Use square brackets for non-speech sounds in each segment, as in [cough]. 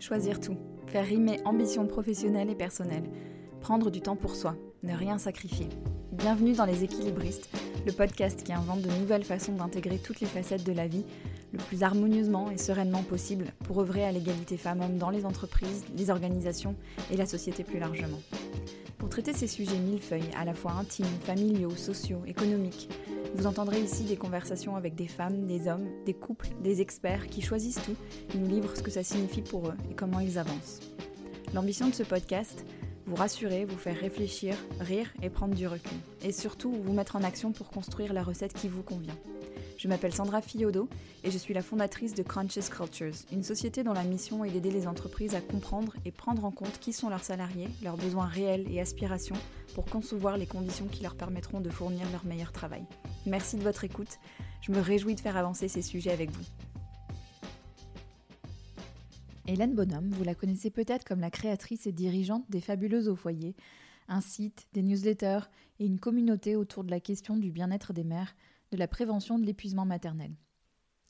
Choisir tout, faire rimer ambition professionnelle et personnelle, prendre du temps pour soi, ne rien sacrifier. Bienvenue dans Les Équilibristes, le podcast qui invente de nouvelles façons d'intégrer toutes les facettes de la vie le plus harmonieusement et sereinement possible pour œuvrer à l'égalité femmes-hommes dans les entreprises, les organisations et la société plus largement. Pour traiter ces sujets millefeuilles, à la fois intimes, familiaux, sociaux, économiques, vous entendrez ici des conversations avec des femmes, des hommes, des couples, des experts qui choisissent tout et nous livrent ce que ça signifie pour eux et comment ils avancent. L'ambition de ce podcast, vous rassurer, vous faire réfléchir, rire et prendre du recul. Et surtout, vous mettre en action pour construire la recette qui vous convient. Je m'appelle Sandra Fiodo et je suis la fondatrice de Crunches Cultures, une société dont la mission est d'aider les entreprises à comprendre et prendre en compte qui sont leurs salariés, leurs besoins réels et aspirations pour concevoir les conditions qui leur permettront de fournir leur meilleur travail. Merci de votre écoute. Je me réjouis de faire avancer ces sujets avec vous. Hélène Bonhomme, vous la connaissez peut-être comme la créatrice et dirigeante des Fabuleuses au foyer, un site, des newsletters et une communauté autour de la question du bien-être des mères, de la prévention de l'épuisement maternel.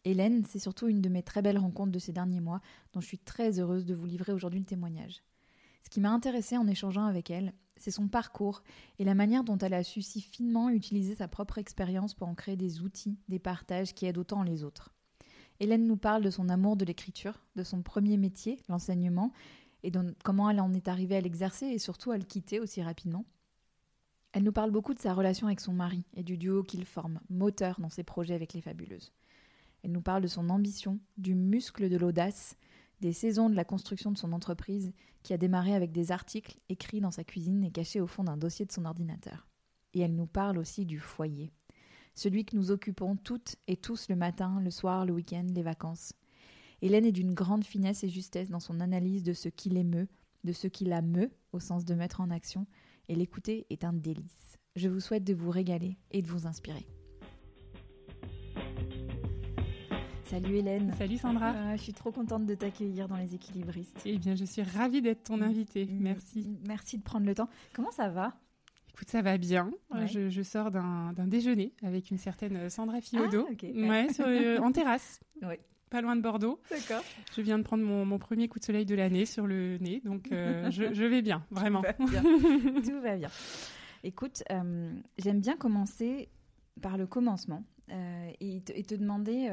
Hélène, c'est surtout une de mes très belles rencontres de ces derniers mois, dont je suis très heureuse de vous livrer aujourd'hui le témoignage. Ce qui m'a intéressée en échangeant avec elle, c'est son parcours et la manière dont elle a su si finement utiliser sa propre expérience pour en créer des outils, des partages qui aident autant les autres. Hélène nous parle de son amour de l'écriture, de son premier métier, l'enseignement, et de comment elle en est arrivée à l'exercer et surtout à le quitter aussi rapidement. Elle nous parle beaucoup de sa relation avec son mari et du duo qu'il forme, moteur dans ses projets avec les fabuleuses. Elle nous parle de son ambition, du muscle de l'audace, des saisons de la construction de son entreprise qui a démarré avec des articles écrits dans sa cuisine et cachés au fond d'un dossier de son ordinateur. Et elle nous parle aussi du foyer, celui que nous occupons toutes et tous le matin, le soir, le week-end, les vacances. Hélène est d'une grande finesse et justesse dans son analyse de ce qui l'émeut, de ce qui la meut, au sens de mettre en action, et l'écouter est un délice. Je vous souhaite de vous régaler et de vous inspirer. Salut Hélène. Salut Sandra. Euh, je suis trop contente de t'accueillir dans les équilibristes. Eh bien, je suis ravie d'être ton invitée. Merci. Merci de prendre le temps. Comment ça va? Écoute, ça va bien. Je, sors d'un déjeuner avec une certaine Sandra Fiodo. Ah, ouais, [laughs] euh, en terrasse. Pas loin de Bordeaux. D'accord. Je viens de prendre mon, premier coup de soleil de l'année sur le nez, donc euh, [laughs] je, vais bien, vraiment. Tout va [laughs] bien. Tout va bien. Écoute, j'aime bien commencer par le commencement et, te, et, te, demander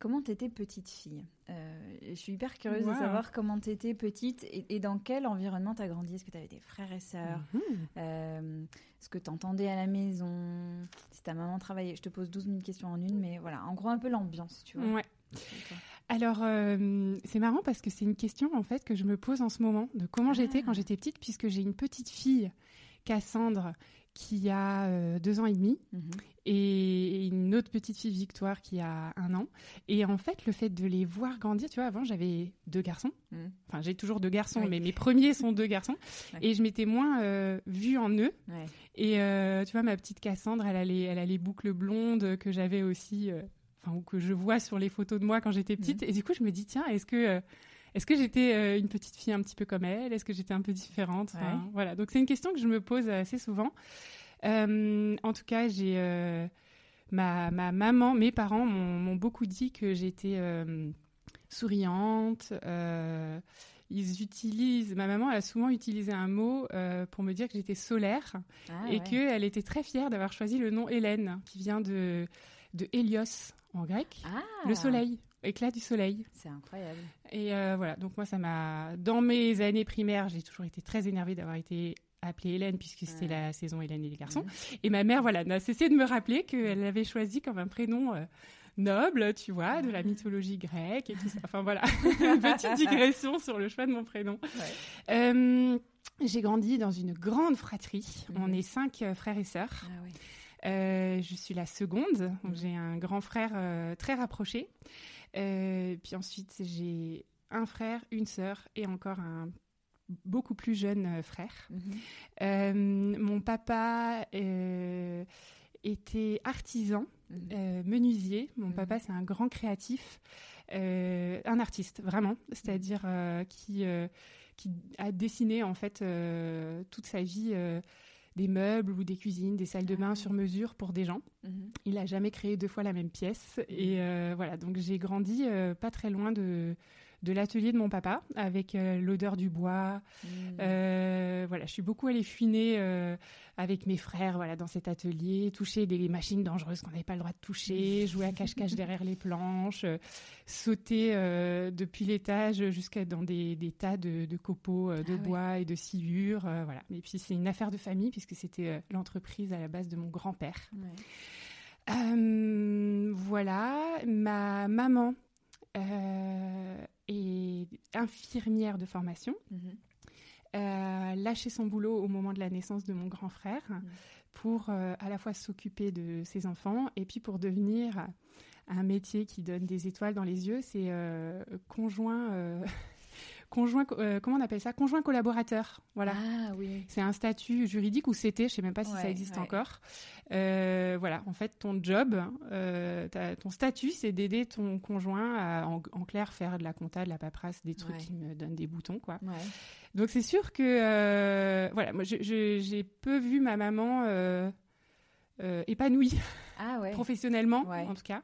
Comment t'étais petite fille euh, Je suis hyper curieuse de savoir comment t'étais petite et, dans quel environnement t'as grandi. Est-ce que t'avais des frères et sœurs euh, Est-ce que t'entendais à la maison? Si ta maman travaillait Je te pose 12 000 questions en une, mais voilà, en gros un peu l'ambiance, tu vois. Ouais. Alors, euh, c'est marrant parce que c'est une question en fait que je me pose en ce moment de comment j'étais quand ah. j'étais petite, puisque j'ai une petite fille, Cassandre, qui a euh, deux ans et demi mhm. et une autre petite fille Victoire qui a un an. Et en fait, le fait de les voir grandir, tu vois, avant j'avais deux garçons. Mhm. Enfin, j'ai toujours deux garçons, mais mes premiers sont deux garçons. Et je m'étais moins euh, vue en eux. Et tu vois, ma petite Cassandre, elle a les, elle a les boucles blondes que j'avais aussi, enfin, ou que je vois sur les photos de moi quand j'étais petite. Et du coup, je me dis, tiens, est-ce que est-ce que j'étais euh, une petite fille un petit peu comme elle? Est-ce que j'étais un peu différente? Voilà, donc c'est une question que je me pose assez souvent. Euh, en tout cas, j'ai euh, ma, ma, maman, mes parents m'ont beaucoup dit que j'étais souriante. ils utilisent, ma maman a souvent utilisé un mot pour me dire que j'étais solaire ah, et qu'elle était très fière d'avoir choisi le nom Hélène, qui vient de, de Hélios en grec, ah. le soleil éclat du soleil. C'est incroyable. Et euh, voilà, donc moi, ça m'a. Dans mes années primaires, j'ai toujours été très énervée d'avoir été appelée Hélène, puisque c'était la saison Hélène et les garçons. Et ma mère, voilà, n'a cessé de me rappeler qu'elle l'avait choisi comme un prénom. Euh, noble, tu vois, de la mythologie grecque et tout ça. Enfin voilà, [laughs] une petite digression sur le choix de mon prénom. Euh, j'ai grandi dans une grande fratrie. On mhm. est cinq frères et sœurs. Ah, je suis la seconde. Mhm. J'ai un grand frère très rapproché. Euh, puis ensuite, j'ai un frère, une sœur et encore un beaucoup plus jeune euh, frère. Mhm. Euh, mon papa était artisan, mhm. menuisier. Mon papa, c'est un grand créatif, un artiste, vraiment. C'est-à-dire qui, qui a dessiné, en fait, toute sa vie des meubles ou des cuisines, des salles de bain ah. sur mesure pour des gens. Mhm. Il n'a jamais créé deux fois la même pièce. Et euh, voilà, donc j'ai grandi euh, pas très loin de, de l'atelier de mon papa, avec l'odeur du bois. Mmh. voilà, je suis beaucoup allée fuiner avec mes frères voilà, dans cet atelier, toucher des machines dangereuses qu'on n'avait pas le droit de toucher, [laughs] jouer à cache-cache derrière les planches, sauter depuis l'étage jusqu'à dans des, tas de, copeaux de ah bois et de sciures. voilà. Et puis c'est une affaire de famille puisque c'était l'entreprise à la base de mon grand-père. Euh, voilà, ma maman euh, est infirmière de formation. Mhm. Euh, lâché son boulot au moment de la naissance de mon grand frère mhm. pour à la fois s'occuper de ses enfants et puis pour devenir un métier qui donne des étoiles dans les yeux, c'est conjoint conjoint, euh, comment on appelle ça? Conjoint collaborateur. Voilà. Ah, oui. C'est un statut juridique ou c'était, je sais même pas si ça existe encore. Euh, voilà, en fait, ton job, euh, ton statut, c'est d'aider ton conjoint à, en, clair, faire de la compta, de la paperasse, des trucs qui me donnent des boutons, quoi. Donc c'est sûr que, voilà, moi j'ai peu vu ma maman. épanouie ah, [laughs] professionnellement en tout cas.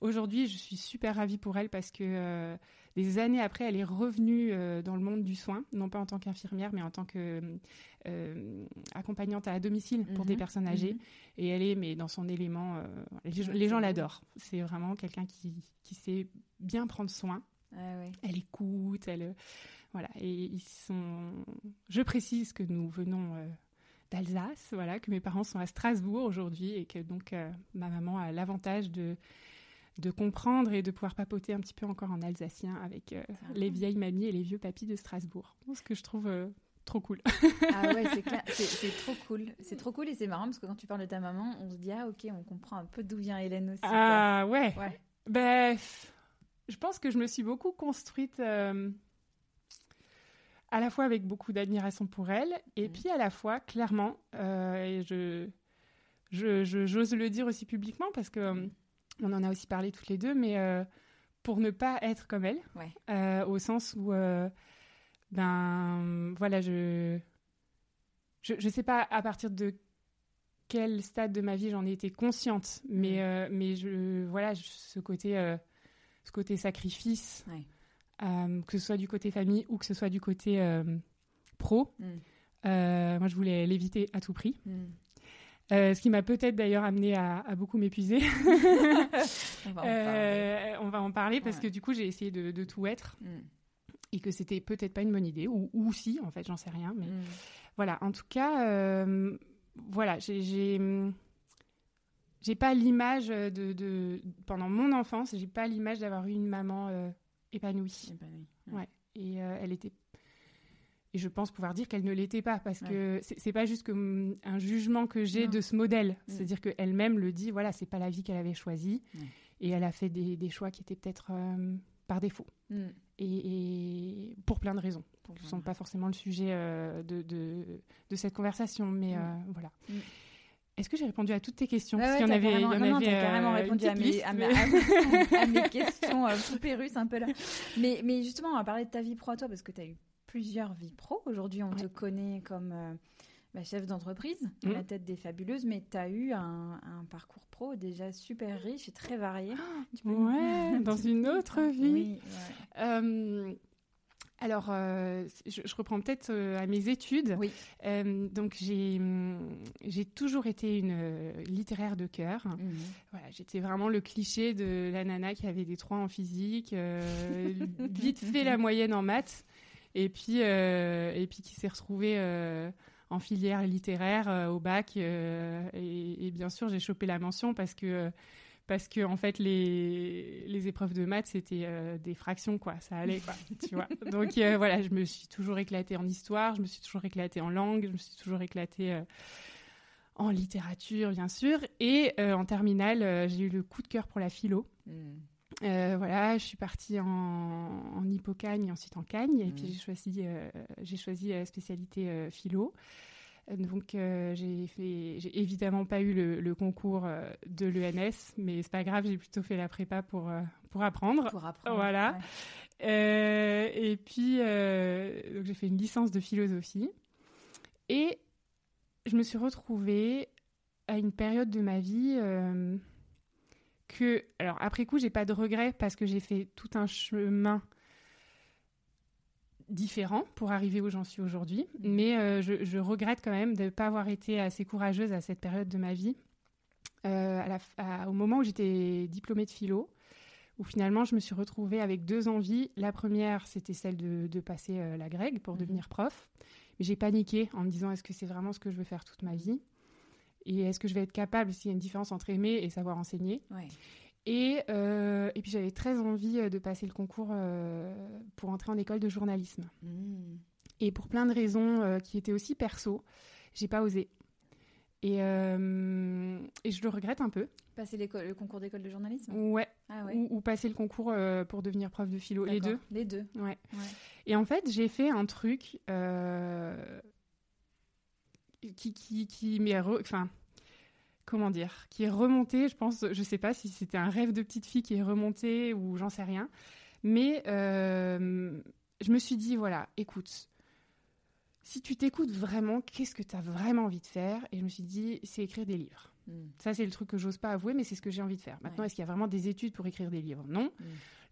Aujourd'hui, je suis super ravie pour elle parce que des années après, elle est revenue euh, dans le monde du soin, non pas en tant qu'infirmière, mais en tant qu'accompagnante euh, à domicile pour des mhm. personnes âgées. Mhm. Et elle est, mais dans son élément, euh, les, gens l'adorent. C'est vraiment quelqu'un qui, qui, sait bien prendre soin. Ah elle écoute, elle, voilà. Et ils sont. Je précise que nous venons d'Alsace, voilà, que mes parents sont à Strasbourg aujourd'hui et que donc ma maman a l'avantage de de comprendre et de pouvoir papoter un petit peu encore en alsacien avec euh, les vieilles mamies et les vieux papis de Strasbourg. Ce que je trouve euh, trop cool. ah ouais, [laughs] c'est trop cool. C'est trop cool et c'est marrant parce que quand tu parles de ta maman, on se dit ah ok, on comprend un peu d'où vient Hélène aussi. Ah ouais. ouais. Ben, je pense que je me suis beaucoup construite euh, à la fois avec beaucoup d'admiration pour elle et mm. puis à la fois clairement, et je j'ose le dire aussi publiquement parce que on en a aussi parlé toutes les deux, mais euh, pour ne pas être comme elle, euh, au sens où, euh, ben, voilà, je, je, sais pas à partir de quel stade de ma vie j'en ai été consciente, mais, mais je, voilà, ce côté, ce côté sacrifice, que ce soit du côté famille ou que ce soit du côté pro, mm. moi je voulais l'éviter à tout prix. Mm. Euh, ce qui m'a peut-être d'ailleurs amené à, beaucoup m'épuiser. [laughs] Euh, on, va en parler parce que du coup, j'ai essayé de, tout être mm. et que c'était peut-être pas une bonne idée, ou, ou si, en fait, j'en sais rien. Mais mm. voilà, en tout cas, euh, voilà, j'ai. J'ai pas l'image de, Pendant mon enfance, j'ai pas l'image d'avoir eu une maman épanouie. épanouie. Ouais. Et elle était et je pense pouvoir dire qu'elle ne l'était pas, parce que c'est pas juste que, un jugement que j'ai de ce modèle. Mm. C'est-à-dire qu'elle-même le dit, voilà, c'est pas la vie qu'elle avait choisie. Et elle a fait des, des choix qui étaient peut-être euh, par défaut. Mm. Et, pour plein de raisons. Ce ne sont pas forcément le sujet euh, de, de, de, cette conversation, mais mm. euh, voilà. Est-ce que j'ai répondu à toutes tes questions? Parce qu'il y en avait, carrément, non, avait carrément répondu à mes, [laughs] à, mes, questions euh, russes un peu là. [laughs] Mais, mais justement, on va parler de ta vie pro à toi parce que tu as eu plusieurs vies pro. Aujourd'hui, on te connaît comme euh, bah, chef d'entreprise, à la mmh. tête des fabuleuses, mais tu as eu un, parcours pro déjà super riche et très varié. ouais, dans une autre vie. Euh, alors, euh, je, reprends peut-être à mes études. Oui. donc, j'ai toujours été une littéraire de cœur. Mmh. Voilà, J'étais vraiment le cliché de la nana qui avait des trois en physique, [laughs] vite fait la moyenne en maths et puis, euh, et puis qui s'est retrouvé euh, en filière littéraire euh, au bac. Et, bien sûr, j'ai chopé la mention parce que parce que en fait les, les épreuves de maths c'était des fractions quoi ça allait quoi [laughs] tu vois donc voilà je me suis toujours éclatée en histoire je me suis toujours éclatée en langue je me suis toujours éclatée en littérature bien sûr et en terminale j'ai eu le coup de cœur pour la philo mmh. Euh, voilà, je suis partie en, en hippocagne, ensuite en cagne, et puis mmh. j'ai choisi, euh, j'ai choisi la spécialité philo. Donc j'ai fait, j'ai évidemment pas eu le, concours de l'ENS, mais c'est pas grave, j'ai plutôt fait la prépa pour pour apprendre. Pour apprendre. Voilà. et puis donc j'ai fait une licence de philosophie et je me suis retrouvée à une période de ma vie que, alors après coup, j'ai pas de regrets parce que j'ai fait tout un chemin différent pour arriver où j'en suis aujourd'hui. Mais je, regrette quand même de ne pas avoir été assez courageuse à cette période de ma vie. À la, au moment où j'étais diplômée de philo, où finalement je me suis retrouvée avec deux envies. La première, c'était celle de, passer la grecque pour mm. devenir prof. Mais j'ai paniqué en me disant est-ce que c'est vraiment ce que je veux faire toute ma vie? Et est-ce que je vais être capable, s'il y a une différence entre aimer et savoir enseigner et, euh, et, puis j'avais très envie euh, de passer le concours euh, pour entrer en école de journalisme. Hmm. Et pour plein de raisons qui étaient aussi perso, j'ai pas osé. Et, et, je le regrette un peu. Passer le concours d'école de journalisme? Ouais. Ah ou, passer le concours pour devenir prof de philo. Les deux. Les deux. Ouais. Et en fait, j'ai fait un truc qui, qui, qui m'est. Enfin comment dire, qui est remonté. Je pense, je sais pas si c'était un rêve de petite fille qui est remonté ou j'en sais rien. Mais euh, je me suis dit, voilà, écoute, si tu t'écoutes vraiment, qu'est-ce que tu as vraiment envie de faire? Et je me suis dit, c'est écrire des livres. Hmm. Ça, c'est le truc que j'ose pas avouer, mais c'est ce que j'ai envie de faire. Maintenant, est-ce qu'il y a vraiment des études pour écrire des livres? Non. Hmm.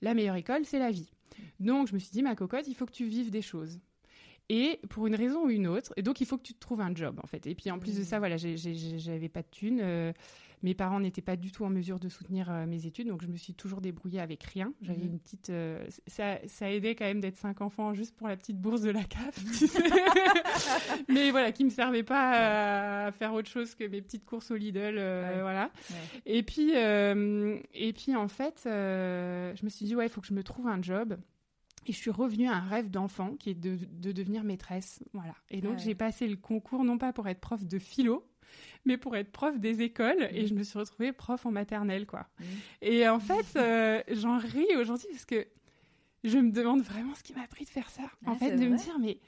La meilleure école, c'est la vie. Hmm. Donc, je me suis dit, ma cocotte, il faut que tu vives des choses. Et pour une raison ou une autre, et donc il faut que tu te trouves un job en fait. Et puis en plus de ça, mmh. voilà, j'avais pas de thunes. Euh, mes parents n'étaient pas du tout en mesure de soutenir euh, mes études, donc je me suis toujours débrouillée avec rien. J'avais mmh. une petite, euh, ça, ça aidait quand même d'être cinq enfants juste pour la petite bourse de la CAF, [laughs] mais voilà, qui me servait pas à, faire autre chose que mes petites courses au Lidl, voilà. Et puis, et puis en fait, je me suis dit ouais, il faut que je me trouve un job. Et je suis revenue à un rêve d'enfant qui est de, devenir maîtresse. Voilà. Et donc, j'ai passé le concours non pas pour être prof de philo, mais pour être prof des écoles. Et mmh. je me suis retrouvée prof en maternelle, quoi. Mmh. Et en fait, euh, [laughs] j'en ris aujourd'hui parce que je me demande vraiment ce qui m'a pris de faire ça. en fait, de me dire, mais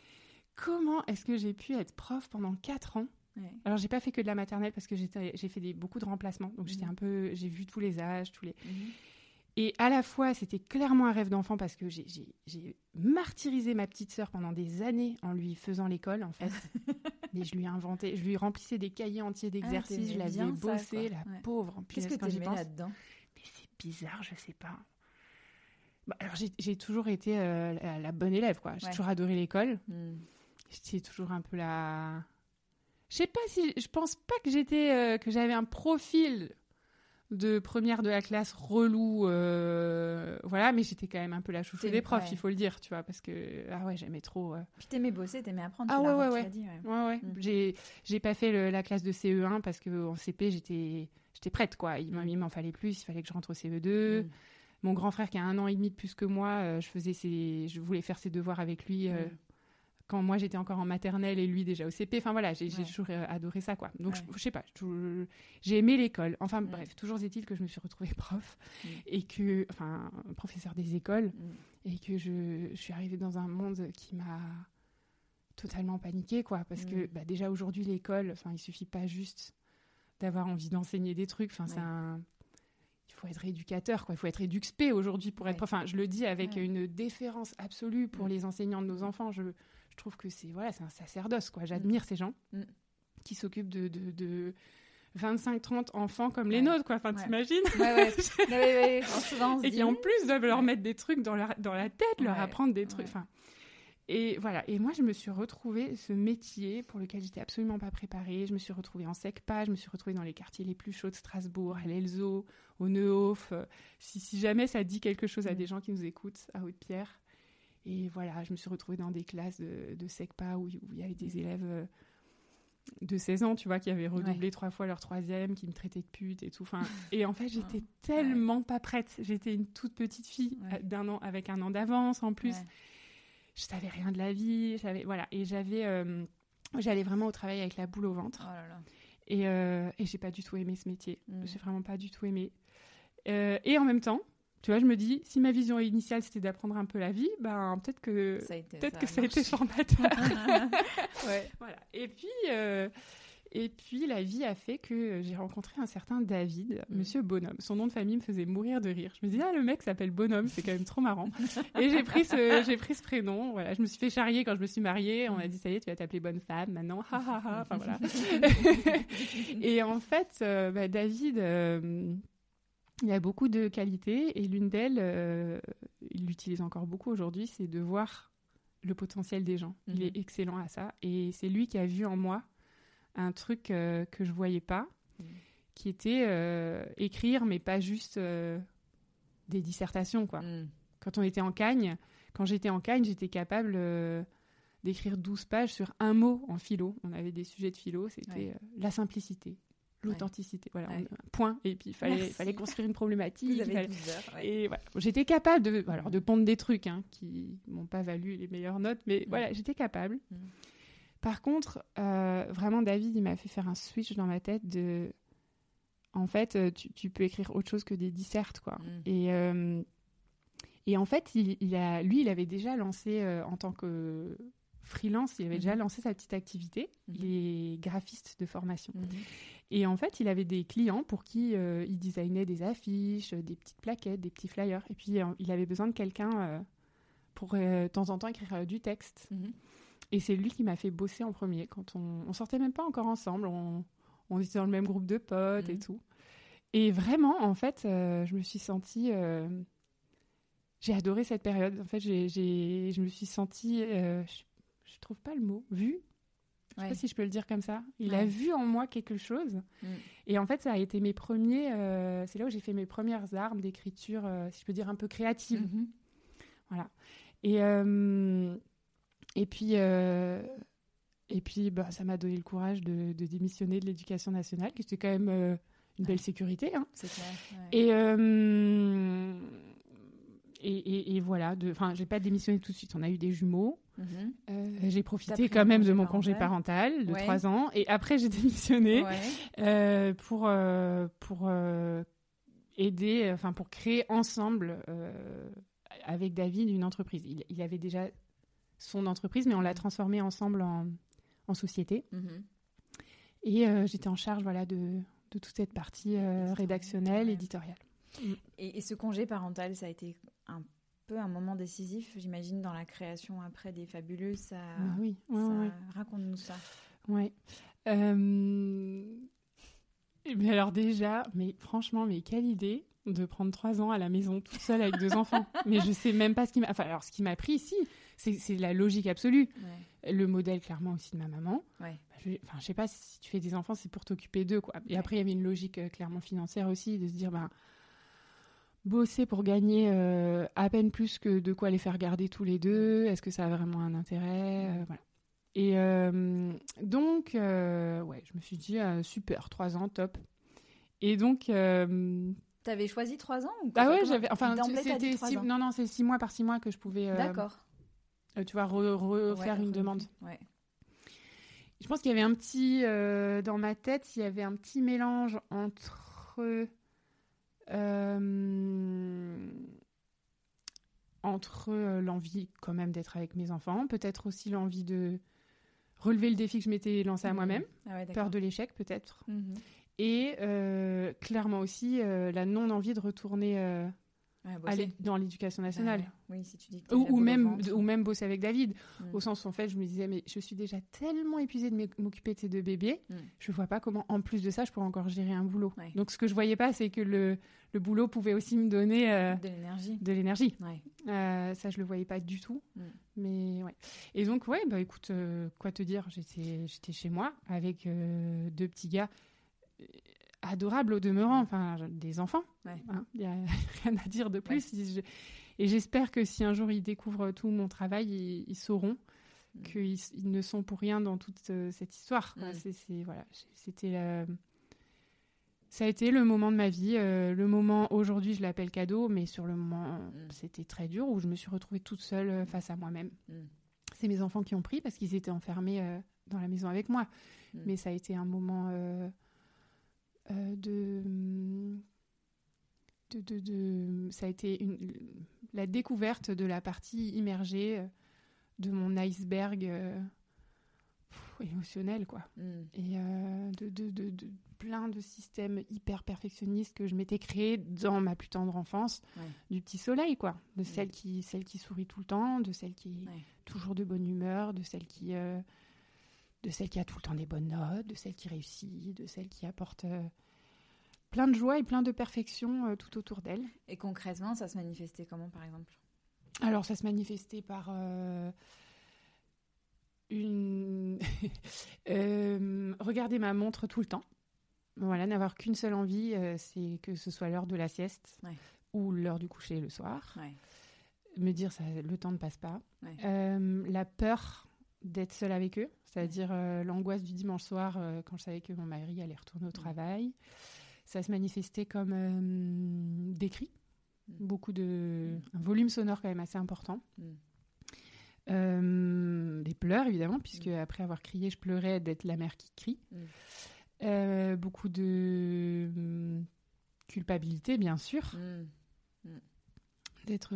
comment est-ce que j'ai pu être prof pendant quatre ans? Alors, Alors, j'ai pas fait que de la maternelle parce que j'ai fait des, beaucoup de remplacements. Donc, j'étais mmh. un peu, j'ai vu tous les âges, tous les. Et à la fois, c'était clairement un rêve d'enfant parce que j'ai martyrisé ma petite sœur pendant des années en lui faisant l'école, en fait. [laughs] Et je lui ai inventé, je lui remplissais des cahiers entiers d'exercices, ah, je l'avais bossé, la pauvre. Qu'est-ce que tu là-dedans? Mais c'est bizarre, je sais pas. Bah, alors j'ai toujours été euh, la, bonne élève, quoi. J'ai toujours adoré l'école. Hmm. J'étais toujours un peu la. Je sais pas si, je pense pas que j'étais, euh, que j'avais un profil de première de la classe relou euh, voilà mais j'étais quand même un peu la chouchou des profs il faut le dire tu vois parce que ah ouais j'aimais trop euh. puis t'aimais bosser t'aimais apprendre ah ouais ouais ouais. ouais. Mm. j'ai j'ai pas fait la classe de CE1 parce que en CP j'étais j'étais prête quoi il m'en fallait plus il fallait que je rentre au CE2 mm. mon grand frère qui a un an et demi de plus que moi euh, je faisais ses je voulais faire ses devoirs avec lui mm quand moi j'étais encore en maternelle et lui déjà au CP. Enfin voilà, j'ai toujours euh, adoré ça quoi. Donc je, sais pas, j'ai aimé l'école. Enfin mm. bref, toujours est-il que je me suis retrouvée [laughs] prof mm. et que, enfin, professeur des écoles mm. et que je, suis arrivée dans un monde qui m'a totalement paniquée quoi. Parce que bah, déjà aujourd'hui l'école, enfin il suffit pas juste d'avoir envie d'enseigner des trucs. Enfin c'est un il faut être éducateur, quoi. Il faut être éduxpé aujourd'hui pour être prof. Enfin, je le dis avec une déférence absolue pour les enseignants de nos enfants. Je, je trouve que c'est voilà, c'est un sacerdoce quoi. J'admire mm. ces gens mm. qui s'occupent de, de, 25-30 enfants comme les nôtres, quoi. Enfin, t'imagines ouais, ouais. [laughs] Et qui en plus doivent leur mettre des trucs dans, leur, dans la tête, leur apprendre des trucs. Enfin, et voilà. Et moi, je me suis retrouvée ce métier pour lequel j'étais absolument pas préparée. Je me suis retrouvée en SECPA, je me suis retrouvée dans les quartiers les plus chauds de Strasbourg, à l'Elzo, au Neuhof. Si, si jamais ça dit quelque chose à mm. des gens qui nous écoutent, à Haute-Pierre, et voilà, je me suis retrouvée dans des classes de, de SECPA où, il y avait des élèves euh, de 16 ans, tu vois, qui avaient redoublé trois fois leur troisième, qui me traitaient de pute et tout. Enfin, [laughs] et en fait, j'étais tellement pas prête. J'étais une toute petite fille euh, d'un an, avec un an d'avance en plus. Je savais rien de la vie. J'avais, voilà. Et j'avais, euh, j'allais vraiment au travail avec la boule au ventre. Oh et, et j'ai pas du tout aimé ce métier. Mm. J'ai vraiment pas du tout aimé. et en même temps, tu vois, je me dis, si ma vision initiale c'était d'apprendre un peu la vie, ben peut-être que ça peut-être que ça a été formateur. [laughs] [laughs] ouais. Voilà. Et puis. Euh, et puis la vie a fait que j'ai rencontré un certain David, mm. Monsieur Bonhomme. Son nom de famille me faisait mourir de rire. Je me disais ah le mec s'appelle Bonhomme, c'est quand même trop marrant. [laughs] et j'ai pris ce j'ai pris ce prénom. Voilà, je me suis fait charrier quand je me suis mariée. On m'a dit ça y est, tu vas t'appeler Bonne Femme maintenant. Enfin voilà. et en fait, euh, bah, David. Euh, il y a beaucoup de qualités et l'une d'elles, euh, il l'utilise encore beaucoup aujourd'hui, c'est de voir le potentiel des gens. Il Mhm. est excellent à ça. Et c'est lui qui a vu en moi un truc euh, que je voyais pas, Mhm. qui était euh, écrire, mais pas juste des dissertations, quoi. Mm. Quand on était en Cagne, quand j'étais en Cagne, j'étais capable d'écrire 12 pages sur un mot en philo. On avait des sujets de philo, c'était Ouais. la simplicité, l'authenticité. Voilà, Ouais. on- point. Et puis, il fallait, Merci. fallait construire une problématique. [laughs] Vous il avez fallait- 12 heures. ouais. Et voilà, j'étais capable de, alors, de pondre des trucs hein, qui m'ont pas valu les meilleures notes, mais Mm. voilà, j'étais capable. Mm. Par contre, euh, vraiment, David, il m'a fait faire un switch dans ma tête de. En fait, euh, tu, tu peux écrire autre chose que des dissertes, quoi. Mm. Et, euh, et en fait, il, il a, lui, il avait déjà lancé euh, en tant que freelance, il avait déjà lancé sa petite activité. Mhm. Il est graphiste de formation. Mhm. Et en fait, il avait des clients pour qui euh, il designait des affiches, des petites plaquettes, des petits flyers. Et puis, euh, il avait besoin de quelqu'un euh, pour de temps en temps écrire du texte. Mhm. Et c'est lui qui m'a fait bosser en premier. Quand on, on sortait même pas encore ensemble, on, on était dans le même groupe de potes et Mhm. tout. Et vraiment, en fait, je me suis sentie. j'ai adoré cette période. En fait, j'ai, je me suis sentie. je, je trouve pas le mot. Vue je sais Ouais. pas si je peux le dire comme ça. Il Ouais. a vu en moi quelque chose. Mm. Et en fait, ça a été mes premiers. euh, c'est là où j'ai fait mes premières armes d'écriture, euh, si je peux dire, un peu créative. Mhm. Et, euh, et puis, et puis bah, ça m'a donné le courage de, de démissionner de l'éducation nationale, qui était quand même une belle sécurité. hein. C'est clair. Et, et, et- et voilà, enfin, j'ai pas démissionné tout de suite. On a eu des jumeaux. Mhm. Euh, j'ai profité quand même de mon congé parental. parental de Ouais. trois ans. Et après, j'ai [laughs] démissionné Ouais. euh, pour, euh, pour euh, aider, enfin pour créer ensemble euh, avec David une entreprise. Il, il avait déjà son entreprise, mais on l'a transformée ensemble en, en société. Mhm. Et euh, j'étais en charge voilà, de, de toute cette partie euh, rédactionnelle, éditoriale. Et, et ce congé parental, ça a été un peu un moment décisif, j'imagine, dans la création après des Fabuleuses. Ça, oui, ça- Raconte-nous ça. ouais. Euh, Mais alors déjà, mais franchement, mais quelle idée de prendre trois ans à la maison toute seule avec deux enfants. [laughs] Mais je sais même pas ce qui m'a. Enfin, alors ce qui m'a pris ici, c'est la logique absolue. Ouais. Le modèle clairement aussi de ma maman. Ouais. Bah, je, enfin, je sais pas si tu fais des enfants, c'est pour t'occuper d'eux, quoi. Et Ouais. après, il y avait une logique euh, clairement financière aussi, de se dire, ben, bosser pour gagner euh, à peine plus que de quoi les faire garder tous les deux, est-ce que ça a vraiment un intérêt? Euh, Voilà. Et euh, donc, ouais, je me suis dit, super, trois ans, top. Et donc, T'avais choisi trois ans ou ah ouais, j'avais, enfin, c'était six, non, non, c'est six mois par six mois que je pouvais, D'accord. tu vois, re- refaire Ouais, une demande. Ouais. Je pense qu'il y avait un petit. dans ma tête, il y avait un petit mélange entre. Euh, entre euh, l'envie, quand même, d'être avec mes enfants, peut-être aussi l'envie de relever le défi que je m'étais lancé à Mhm. moi-même, Ah ouais, peur de l'échec, peut-être, Mhm. et euh, clairement aussi euh, la non-envie de retourner Ouais, l'é- dans l'éducation nationale. Ouais. Oui, si tu dis que t'es Ou, même, ou même bosser avec David, Mm. au sens où en fait je me disais mais je suis déjà tellement épuisée de m'oc- m'occuper de ces deux bébés, Mm. je vois pas comment en plus de ça je pourrais encore gérer un boulot. Ouais. Donc ce que je voyais pas c'est que le, le boulot pouvait aussi me donner euh, De l'énergie. de l'énergie. Euh, ça je le voyais pas du tout. Mm. Mais ouais. Et donc ouais bah écoute euh, quoi te dire? J'étais j'étais chez moi avec deux petits gars adorables au demeurant, enfin des enfants. Ouais. Hein, Il y a [laughs] rien à dire de plus. Je- Et j'espère que si un jour ils découvrent tout mon travail, ils, ils sauront Mm. qu'ils ils ne sont pour rien dans toute euh, cette histoire. Mm. C'est- voilà, c'était ça a été le moment de ma vie. euh, le moment aujourd'hui, je l'appelle cadeau, mais sur le moment, Mm. c'était très dur où je me suis retrouvée toute seule euh, face à moi-même. C'est mes enfants qui ont pris parce qu'ils étaient enfermés dans la maison avec moi. Mais ça a été un moment de, de, de, de- Ça a été une, la découverte de la partie immergée euh, de mon iceberg euh, émotionnel, quoi. Mm. Et euh, de, de, de, de plein de systèmes hyper perfectionnistes que je m'étais créé dans ma plus tendre enfance, Ouais. du petit soleil, quoi. De celle qui, celle qui sourit tout le temps, de celle qui est Ouais. toujours de bonne humeur, de celle qui, euh, de celle qui a tout le temps des bonnes notes, de celle qui réussit, de celle qui apporte euh, plein de joie et plein de perfection euh, tout autour d'elle. Et concrètement, ça se manifestait comment, par exemple? Alors, ça se manifestait par. euh, une... [laughs] regarder ma montre tout le temps. Voilà, n'avoir qu'une seule envie, c'est que ce soit l'heure de la sieste Ouais. ou l'heure du coucher le soir. Ouais. Me dire ça, le temps ne passe pas. Ouais. La peur d'être seule avec eux, c'est-à-dire euh, l'angoisse du dimanche soir euh, quand je savais que mon mari allait retourner au travail. Ça se manifestait comme euh, des cris, Mm. beaucoup de un volume sonore quand même assez important. Mm. Des pleurs évidemment, puisque après avoir crié, je pleurais d'être la mère qui crie. Mm. Beaucoup de culpabilité, bien sûr, Mm. d'être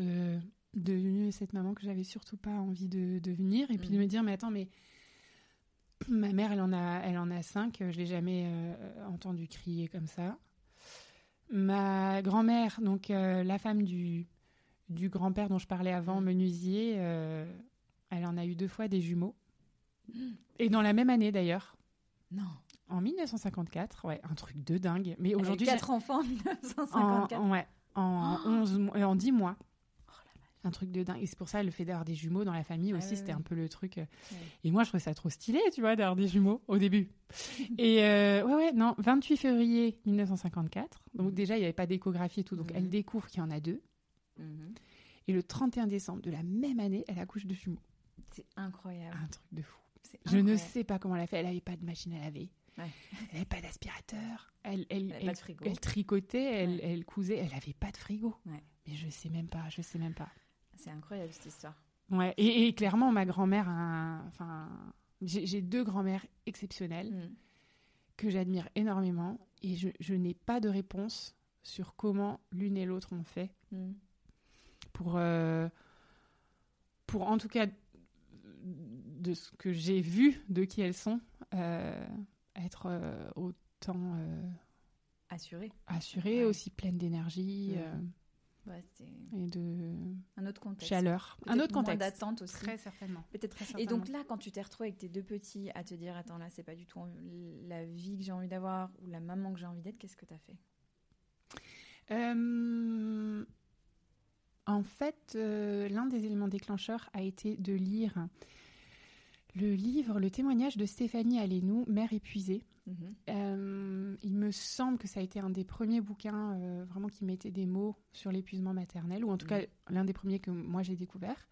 devenue cette maman que j'avais surtout pas envie de devenir, et puis Mm. de me dire, mais attends, mais [clears throat] ma mère, elle en a, elle en a cinq, je l'ai jamais euh, entendu crier comme ça. Ma grand-mère, donc euh, la femme du, du grand-père dont je parlais avant, Mm. menuisier, euh, elle en a eu deux fois des jumeaux. Et dans la même année d'ailleurs, Non. en 1954, ouais, un truc de dingue. Mais Aujourd'hui, quatre enfants en j'ai- en, 1954. en- ouais, en, 11 mois- euh, en 10 mois. Un truc de dingue. Et c'est pour ça le fait d'avoir des jumeaux dans la famille Ah aussi, c'était un peu le truc. euh. Et moi, je trouvais ça trop stylé, tu vois, d'avoir des jumeaux au début. [laughs] et euh, ouais, ouais, non, 28 février 1954. Donc Mhm. déjà, il n'y avait pas d'échographie et tout. Donc Mhm. elle découvre qu'il y en a deux. Mhm. Et le 31 décembre de la même année, elle accouche de jumeaux. C'est incroyable. Un truc de fou. Je ne sais pas comment elle a fait. Elle n'avait pas de machine à laver. Ouais. Elle n'avait pas d'aspirateur. Elle, tricotait, elle, Ouais. elle cousait. Elle n'avait pas de frigo. Ouais. Mais je sais même pas. Je sais même pas. C'est incroyable cette histoire. Ouais. Et, et clairement, ma grand-mère, enfin, j'ai deux grand-mères exceptionnelles Mm. que j'admire énormément. Et je, je n'ai pas de réponse sur comment l'une et l'autre ont fait Mm. pour, euh, pour en tout cas de ce que j'ai vu de qui elles sont, euh, être euh, autant Assuré. assurées, Ouais. aussi pleines d'énergie. Ouais, et de un autre contexte. chaleur. Un autre contexte. d'attente aussi. Très certainement. Peut-être. Et donc là, quand tu t'es retrouvée avec tes deux petits à te dire, attends là, c'est pas du tout la vie que j'ai envie d'avoir ou la maman que j'ai envie d'être, qu'est-ce que t'as fait? Euh, en fait, euh, l'un des éléments déclencheurs a été de lire le livre, le témoignage de Stéphanie Alénou, Mère épuisée. Mhm. Euh, il me semble que ça a été un des premiers bouquins euh, vraiment qui mettait des mots sur l'épuisement maternel, ou en tout Mhm. cas l'un des premiers que moi j'ai découvert.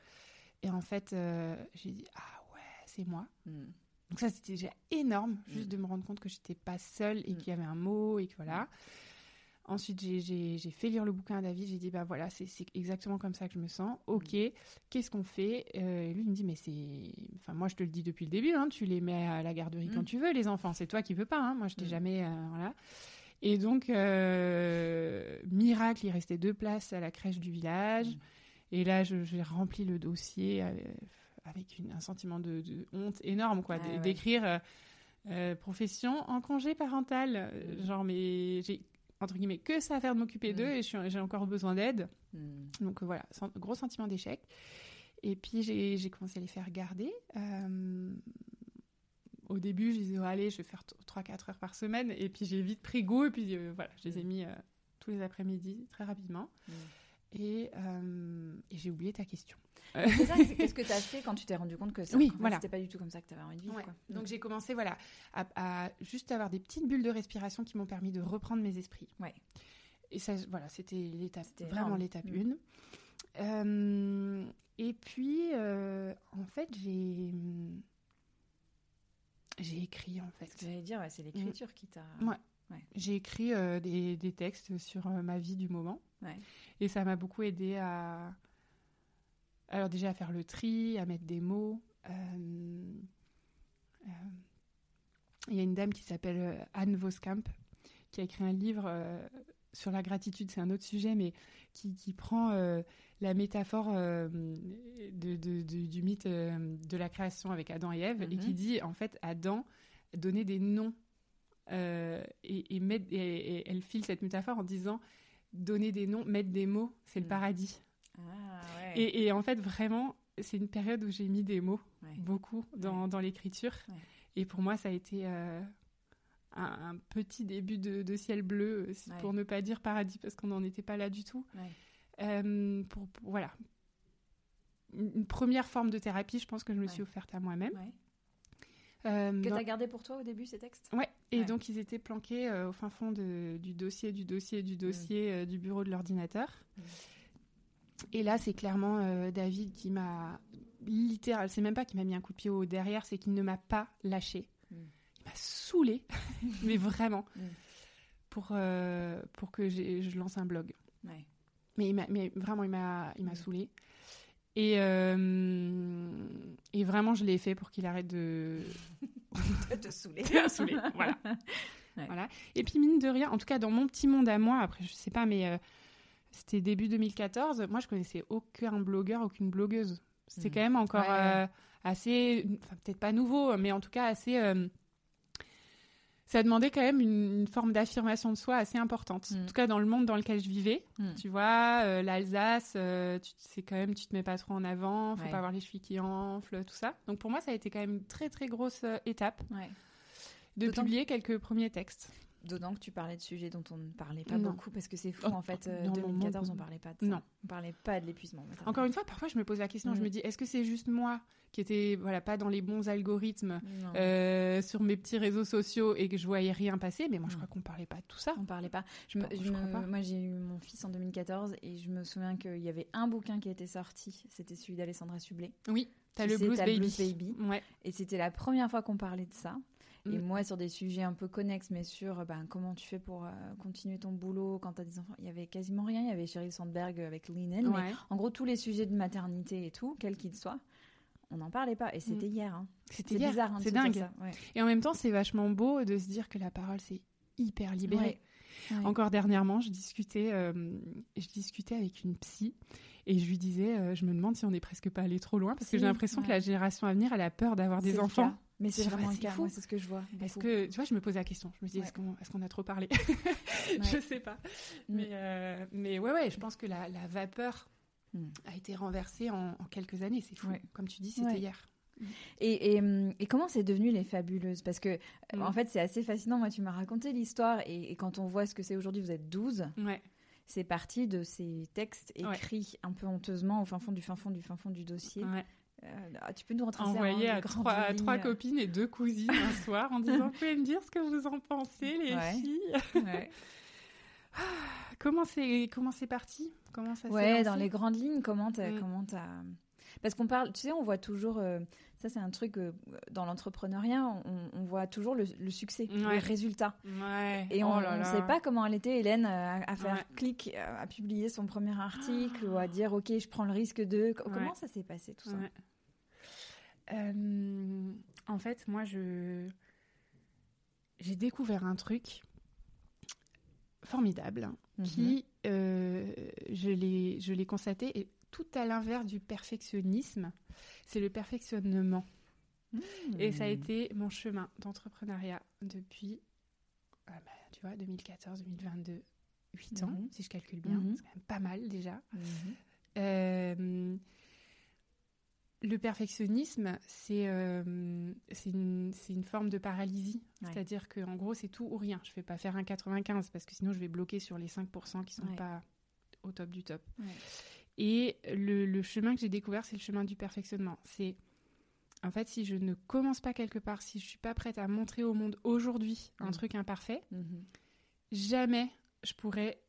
Et en fait, euh, j'ai dit ah ouais, c'est moi. Mm. Donc ça c'était déjà énorme, juste Mhm. de me rendre compte que j'étais pas seule et Mhm. qu'il y avait un mot et que voilà. Ensuite, j'ai- fait lire le bouquin à David. J'ai dit, bah voilà, c'est exactement comme ça que je me sens. Ok, qu'est-ce qu'on fait? Euh, et Lui, il me dit, mais c'est. Enfin, moi, je te le dis depuis le début, hein, tu les mets à la garderie Mm. quand tu veux, les enfants. C'est toi qui veux pas. hein. Moi, je t'ai Mm. jamais. euh, voilà. Et donc, euh, miracle, il restait deux places à la crèche du village. Mm. Et là, je- j'ai rempli le dossier avec une- un sentiment de, de honte énorme, quoi, Ah ouais. d'écrire euh, profession en congé parental. Mm. Genre, mais j'ai entre guillemets que ça à faire de m'occuper Mm. d'eux et je suis- j'ai encore besoin d'aide. Mm. Donc voilà, gros sentiment d'échec. Et puis j'ai j'ai commencé à les faire garder. Euh, au début, je disais, oh, allez, je vais faire 3-4 heures par semaine. Et puis j'ai vite pris goût. Et puis euh, voilà, je les ai mis euh, tous les après-midi très rapidement. Mm. Et, euh, et j'ai oublié ta question. C'est ça, c'est [laughs] qu'est-ce que t'as fait quand tu t'es rendu compte que ça, Oui, voilà. c'était pas du tout comme ça que t'avais envie de vivre. Ouais. quoi. Donc j'ai commencé voilà, à, à juste avoir des petites bulles de respiration qui m'ont permis de reprendre mes esprits. Ouais. Et ça, voilà, c'était l'étape, vraiment l'étape Mm. 1. et puis, euh, en fait, j'ai j'ai écrit en fait. Ce que j'allais dire, ouais, c'est l'écriture qui t'a. Ouais. J'ai écrit euh, des, des textes sur euh, ma vie du moment. Ouais. Et ça m'a beaucoup aidé à. Alors, déjà à faire le tri, à mettre des mots. Euh, euh, Il y a une dame qui s'appelle euh, Anne Voskamp qui a écrit un livre euh, sur la gratitude. C'est un autre sujet, mais qui, qui prend euh, la métaphore euh, de, de- de- du mythe de la création avec Adam et Ève et Mhm. qui dit en fait Adam donnait des noms et, et, mettre- et- et elle file cette métaphore en disant donner des noms, mettre des mots, c'est le Mm. paradis. Ah ouais. Et, et en fait, vraiment, c'est une période où j'ai mis des mots, Ouais. beaucoup, dans, dans l'écriture. Et pour moi, ça a été euh, un, un petit début de, de ciel bleu, euh, pour ne pas dire paradis, parce qu'on n'en était pas là du tout. Euh, pour, pour- voilà. Une, première forme de thérapie, je pense que je me suis offerte à moi-même. Euh, que dans- tu as gardé pour toi au début ces textes? Ouais, et Ouais. donc ils étaient planqués euh, au fin fond de- du dossier, du dossier, Mm. du dossier euh, du bureau de l'ordinateur. Mm. Et là, c'est clairement euh, David qui m'a littéral, c'est même pas qu'il m'a mis un coup de pied au derrière, c'est qu'il ne m'a pas lâché. Mm. Il m'a saoulé, [laughs] mais vraiment, Mm. pour, pour que je lance un blog. Mais, il mais vraiment, il m'a, Mm. saoulé. Et, euh, et vraiment, je l'ai fait pour qu'il arrête de, [laughs] te saouler. saouler. Voilà. [laughs] Ouais. voilà. Et puis, mine de rien, en tout cas, dans mon petit monde à moi, après, je sais pas, mais euh, c'était début 2014, moi, je connaissais aucun blogueur, aucune blogueuse. C'était Mhm. quand même encore ouais. euh, assez, enfin, peut-être pas nouveau, mais en tout cas, assez. euh, ça demandait quand même une, une forme d'affirmation de soi assez importante. Mhm. En tout cas, dans le monde dans lequel je vivais. Mhm. Tu vois, euh, l'Alsace, euh, c'est quand même, tu te mets pas trop en avant, faut Ouais. pas avoir les chevilles qui enflent, tout ça. Donc pour moi, ça a été quand même une très très grosse euh, étape Ouais. de publier quelques premiers textes. D'autant que tu parlais de sujets dont on ne parlait pas Non. beaucoup parce que c'est fou Oh, en fait. euh, dans mon 2014, monde, on parlait pas de ça. non. On parlait pas de l'épuisement. Encore une fois, parfois je me pose la question, je me dis, est-ce que c'est juste moi qui était voilà pas dans les bons algorithmes euh, sur mes petits réseaux sociaux et que je voyais rien passer? Mais moi, je crois qu'on parlait pas de tout ça. On parlait pas. Je me- Je je crois me- pas. moi, j'ai eu mon fils en 2014 et je me souviens qu'il y avait un bouquin qui était sorti. C'était celui d'Alessandra Sublet. Oui, t'as le blues baby. Blues Baby. Ouais. Et c'était la première fois qu'on parlait de ça. Et Mm. moi, sur des sujets un peu connexes, mais sur euh, ben, comment tu fais pour euh, continuer ton boulot quand tu as des enfants, il y avait quasiment rien. Il y avait Sheryl Sandberg avec Lean In, mais Ouais. en gros, tous les sujets de maternité et tout, quels qu'ils soient, on n'en parlait pas. Et c'était hier. hein. C'était bizarre hein, c'est dingue. ça. Ouais. Et en même temps, c'est vachement beau de se dire que la parole, c'est hyper libéré. Ouais. Ouais. Encore dernièrement, je discutais, euh, je discutais avec une psy et je lui disais, euh, je me demande si on n'est presque pas allé trop loin parce que j'ai l'impression que ouais. la génération à venir, elle a peur d'avoir des enfants. Mais c'est vraiment le c'est cas. fou. Moi, c'est ce que je vois. Est-ce que, tu vois, je me pose la question. Je me dis, Ouais. est-ce qu'on est a trop parlé? [laughs] Ouais. Je sais pas. Mm. Mais, euh, mais ouais, ouais, je pense que la, la vapeur Mm. a été renversée en, en quelques années. C'est fou. Ouais. Comme tu dis, c'était Ouais. hier. Et, et, et comment c'est devenu les fabuleuses? Parce que, euh, Mm. en fait, c'est assez fascinant. Moi, tu m'as raconté l'histoire. Et, et quand on voit ce que c'est aujourd'hui, vous êtes 12. Ouais. C'est parti de ces textes Ouais. écrits un peu honteusement au fin fond du fin fond du fin fond du dossier. ouais. Euh, ah, tu peux nous retracer Envoyé hein, à trois, à trois copines et deux cousines un [laughs] soir en disant, vous pouvez me dire ce que vous en pensez, les Ouais. filles Ouais, [laughs] Comment c'est comment c'est parti? Comment ça Ouais, dans les grandes lignes, comment t'as... Mm. comment t'as- Parce qu'on parle, tu sais, on voit toujours... euh, ça, c'est un truc, euh, dans l'entrepreneuriat, on, on voit toujours le, le succès, Ouais. le résultat. Ouais. Et Oh on ne sait pas comment elle était, Hélène, euh, à, à faire Ouais. clic, à publier son premier article ou à dire, OK, je prends le risque de... Comment ça s'est passé, tout ça? Euh, en fait, moi, je j'ai découvert un truc formidable Mhm. qui, euh, je l'ai je l'ai constaté, et tout à l'inverse du perfectionnisme, c'est le perfectionnement. Et ça a Mhm. été mon chemin d'entrepreneuriat depuis, ah bah, tu vois, 2014, 2022, 8 ans, Mhm. si je calcule bien. Mhm. C'est quand même pas mal déjà. Mhm. Euh, le perfectionnisme, c'est euh, c'est une, forme de paralysie. Ouais. C'est-à-dire qu'en gros, c'est tout ou rien. Je ne vais pas faire un 95 parce que sinon, je vais bloquer sur les 5% qui ne sont Ouais. pas au top du top. Ouais. Et le, le chemin que j'ai découvert, c'est le chemin du perfectionnement. C'est en fait, si je ne commence pas quelque part, si je suis pas prête à montrer au monde aujourd'hui un Mm. truc imparfait, Mhm. jamais je pourrais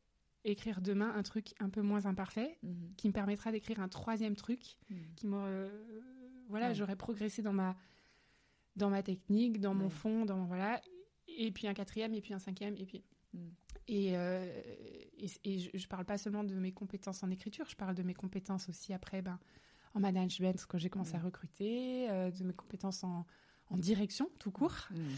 écrire demain un truc un peu moins imparfait Mhm. qui me permettra d'écrire un troisième truc qui me euh, voilà j'aurais progressé dans ma dans ma technique dans mon fond dans mon- voilà et puis un quatrième et puis un cinquième et puis. Et, euh, et, et je, je parle pas seulement de mes compétences en écriture je parle de mes compétences aussi après ben en management quand j'ai commencé à Mm. recruter euh, de mes compétences en, en direction tout court Mhm.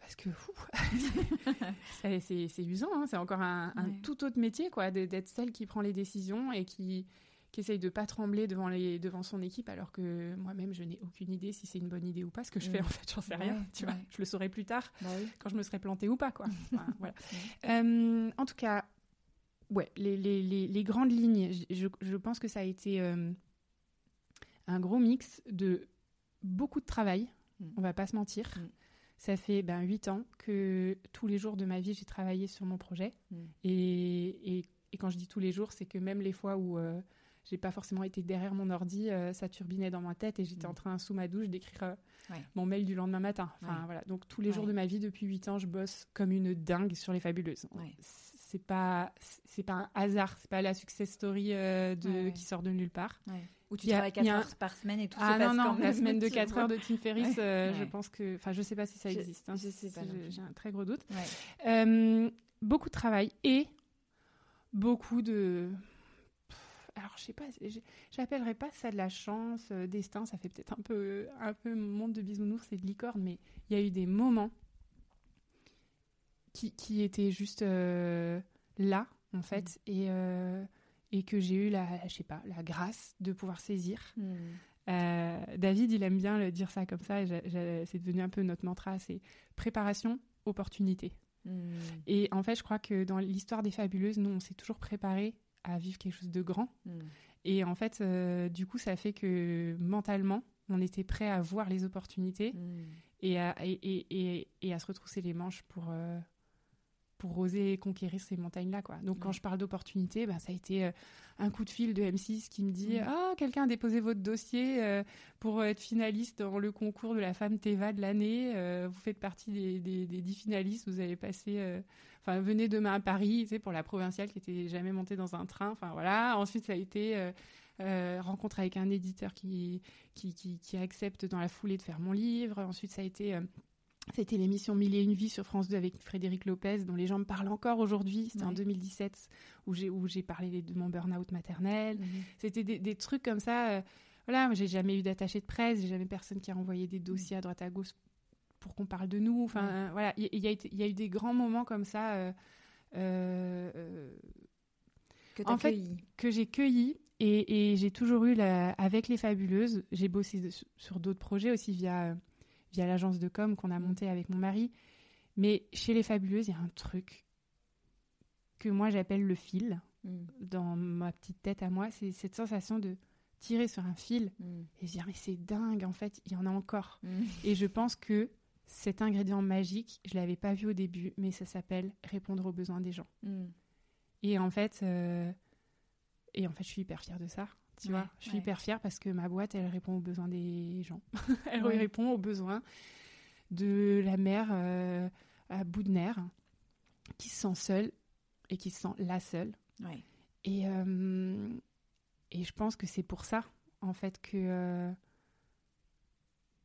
parce que [laughs] c'est- usant, hein. c'est encore un, un Ouais. tout autre métier, quoi, d'être celle qui prend les décisions et qui, qui essaye de pas trembler devant, les, devant son équipe, alors que moi-même, je n'ai aucune idée si c'est une bonne idée ou pas, ce que je fais, Mm. en fait, j'en sais Ouais, rien, tu vois, ouais. je le saurai plus tard, Bah oui. quand je me serai plantée ou pas, quoi. [laughs] Voilà. Euh, en tout cas, ouais, les, les, les, les grandes lignes, je, je- pense que ça a été euh, un gros mix de beaucoup de travail, Mm. on va pas se mentir. Mm. Ça fait ben, 8 ans que tous les jours de ma vie, j'ai travaillé sur mon projet. Mm. Et, et, et quand je dis tous les jours, c'est que même les fois où euh, j'ai pas forcément été derrière mon ordi, ça turbinait dans ma tête et j'étais mm. en train, sous ma douche, d'écrire mon mail du lendemain matin. Enfin, voilà. Donc, tous les jours de ma vie, depuis 8 ans, je bosse comme une dingue sur les fabuleuses. C'est pas, c'est pas un hasard, c'est pas la success story de, qui sort de nulle part. Où tu travailles 4 heures par semaine et tout Ah non, non, la semaine de [laughs] 4 heures de Tim Ferriss, je pense que. Enfin, je sais pas si ça existe. Hein, je sais pas. J'ai un très gros doute. beaucoup de travail et beaucoup de alors je sais pas, j'appellerais pas ça de la chance, euh, destin, ça fait peut-être un peu, un peu monde de bisounours et de licorne, mais il y a eu des moments qui, qui étaient juste euh, là, en fait, mm. et, euh, et que j'ai eu la, je sais pas, la grâce de pouvoir saisir. Mm. David, il aime bien le dire ça comme ça, c'est devenu un peu notre mantra, c'est préparation, opportunité. Mm. Et en fait, je crois que dans l'histoire des fabuleuses, nous, on s'est toujours préparé à vivre quelque chose de grand. Hmm. Et en fait, euh, du coup, ça fait que mentalement, on était prêt à voir les opportunités hmm. et, à, et, et, et, à se retrousser les manches pour, euh, pour oser conquérir ces montagnes-là. Quoi. Donc, quand je parle d'opportunités, ben, ça a été euh, un coup de fil de M6 qui me dit mm. Ah, quelqu'un a déposé votre dossier pour être finaliste dans le concours de la femme Teva de l'année. Vous faites partie des, des, des, 10 finalistes. Vous allez passer. Enfin, venez demain à Paris, tu sais, pour la provinciale qui était jamais montée dans un train. Enfin, voilà. Ensuite, ça a été. rencontre avec un éditeur qui qui, qui, qui, accepte dans la foulée de faire mon livre. Ensuite, ça a été c'était l'émission Mille et une vies sur France 2 avec Frédéric Lopez, dont les gens me parlent encore aujourd'hui. C'était en 2017 où j'ai où j'ai parlé de mon burn-out maternel. Mhm. C'était des, trucs comme ça. Euh, voilà, j'ai jamais eu d'attaché de presse, j'ai jamais personne qui a envoyé des dossiers à droite à gauche pour qu'on parle de nous. Enfin, voilà, il y, y, a eu des grands moments comme ça. Euh, euh, que en fait, que j'ai cueilli et, et j'ai toujours eu la, avec les fabuleuses. J'ai bossé sur d'autres projets aussi via via l'agence de com qu'on a mm. monté avec mon mari. Mais chez les Fabuleuses, il y a un truc que moi j'appelle le fil mm. dans ma petite tête à moi. C'est cette sensation de tirer sur un fil mm. et dire mais c'est dingue en fait, il y en a encore. Et je pense que cet ingrédient magique, je l'avais pas vu au début, mais ça s'appelle répondre aux besoins des gens. Et en fait, euh, et en fait, je suis hyper fière de ça. Tu vois, je suis hyper fière parce que ma boîte, elle répond aux besoins des gens. [laughs] elle répond aux besoins de la mère euh, à bout de nerfs qui se sent seule et qui se sent la seule. Et, euh, et je pense que c'est pour ça, en fait, que,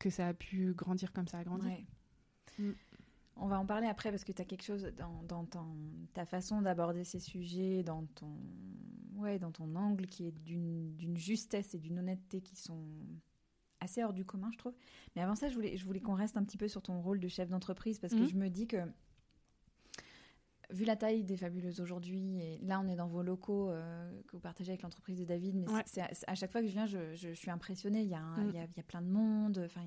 que ça a pu grandir comme ça a grandi. Mm. On va en parler après parce que tu as quelque chose dans, ta façon d'aborder ces sujets, dans ton, ouais, dans ton angle qui est d'une justesse et d'une honnêteté qui sont assez hors du commun, je trouve. Mais avant ça, je voulais, je voulais qu'on reste un petit peu sur ton rôle de chef d'entreprise parce que mhm. je me dis que vu la taille des fabuleuses aujourd'hui, et là on est dans vos locaux euh, que vous partagez avec l'entreprise de David, mais c'est à, chaque fois que je viens, je, suis impressionnée. Il y, a mm. il, y a, plein de monde, enfin,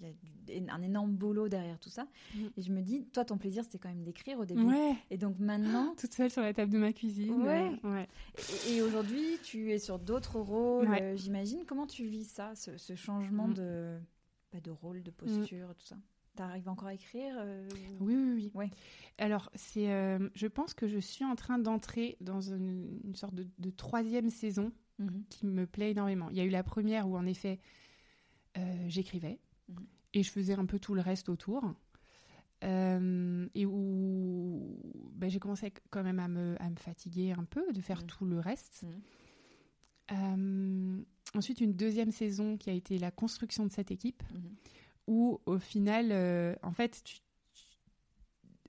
il y a un énorme boulot derrière tout ça. Mm. Et je me dis, toi, ton plaisir, c'était quand même d'écrire au début. Et donc maintenant. [laughs] Toute seule sur la table de ma cuisine. Ouais. Et, aujourd'hui, tu es sur d'autres rôles, euh, j'imagine. Comment tu vis ça, ce, changement mm. de, bah, de rôle, de posture, tout ça? T'arrives encore à écrire euh, Oui, oui, oui. Ouais. Alors, c'est, euh, je pense que je suis en train d'entrer dans une, sorte de, troisième saison mhm. qui me plaît énormément. Il y a eu la première où, en effet, j'écrivais. Mhm et je faisais un peu tout le reste autour. Euh, et où ben, j'ai commencé quand même à me, à me, fatiguer un peu de faire mmh. tout le reste. Euh, ensuite, une deuxième saison qui a été la construction de cette équipe. Où au final, euh, en fait, tu,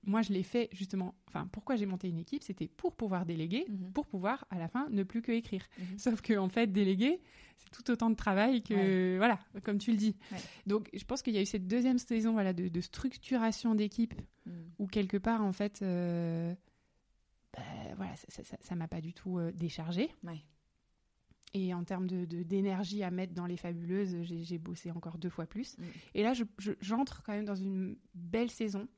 moi, je l'ai fait justement. Enfin, pourquoi j'ai monté une équipe C'était pour pouvoir déléguer, mhm. pour pouvoir à la fin ne plus que écrire. Mhm. Sauf que en fait, déléguer, c'est tout autant de travail que voilà, comme tu le dis. Donc, je pense qu'il y a eu cette deuxième saison, voilà, de, structuration d'équipe, mhm. où quelque part, en fait, euh, bah, voilà, ça m'a pas du tout euh, déchargé. Et en termes de, d'énergie à mettre dans les fabuleuses, j'ai, bossé encore deux fois plus. Et là, j'entre quand même dans une belle saison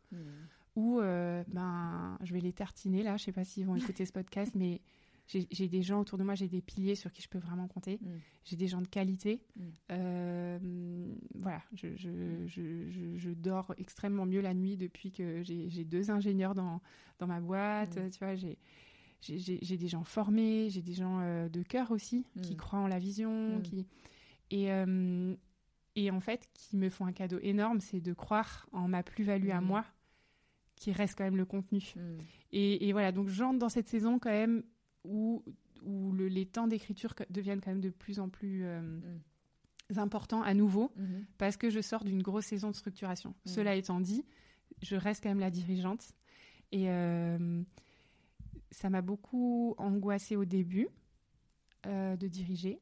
où euh, ben, je vais les tartiner là. Je sais pas s'ils vont écouter ce podcast, [laughs] mais j'ai des gens autour de moi, j'ai des piliers sur qui je peux vraiment compter. Mm. J'ai des gens de qualité. Mm. Euh, voilà, je, je, je, je, dors extrêmement mieux la nuit depuis que j'ai deux ingénieurs dans, dans ma boîte. Mm. Tu vois, j'ai j'ai des gens formés, j'ai des gens de cœur aussi qui mm. croient en la vision, mm. qui et et en fait qui me font un cadeau énorme, c'est de croire en ma plus-value à moi, qui reste quand même le contenu. Et, et, voilà, donc j'entre dans cette saison quand même où où le, les temps d'écriture deviennent quand même de plus en plus importants à nouveau, mm-hmm. parce que je sors d'une grosse saison de structuration. Cela étant dit, je reste quand même la dirigeante. Et euh, ça m'a beaucoup angoissée au début euh, de diriger.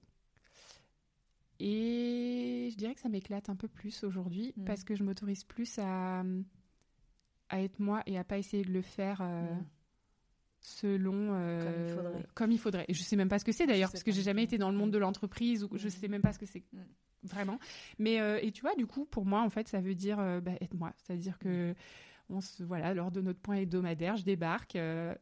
Et je dirais que ça m'éclate un peu plus aujourd'hui mm. parce que je m'autorise plus à, à être moi et à pas essayer de le faire euh, mm. selon comme, il faudrait. comme il faudrait. Et je sais même pas ce que c'est d'ailleurs parce que j'ai jamais été dans le monde de l'entreprise ou je mm. sais même pas ce que c'est vraiment. Mais et tu vois, du coup, pour moi, en fait, ça veut dire bah, être moi. C'est-à-dire que on se, voilà, lors de notre point hebdomadaire, je débarque euh,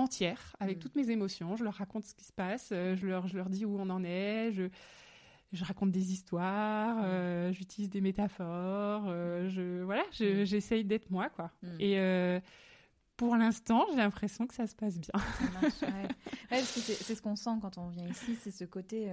entière avec mm. toutes mes émotions. Je leur raconte ce qui se passe, euh, je, leur, je leur dis où on en est, je, je raconte des histoires, mm. euh, j'utilise des métaphores, je, voilà, mm. j'essaye d'être moi, quoi. Et pour l'instant, j'ai l'impression que ça se passe bien. c'est ce qu'on sent quand on vient ici, c'est ce côté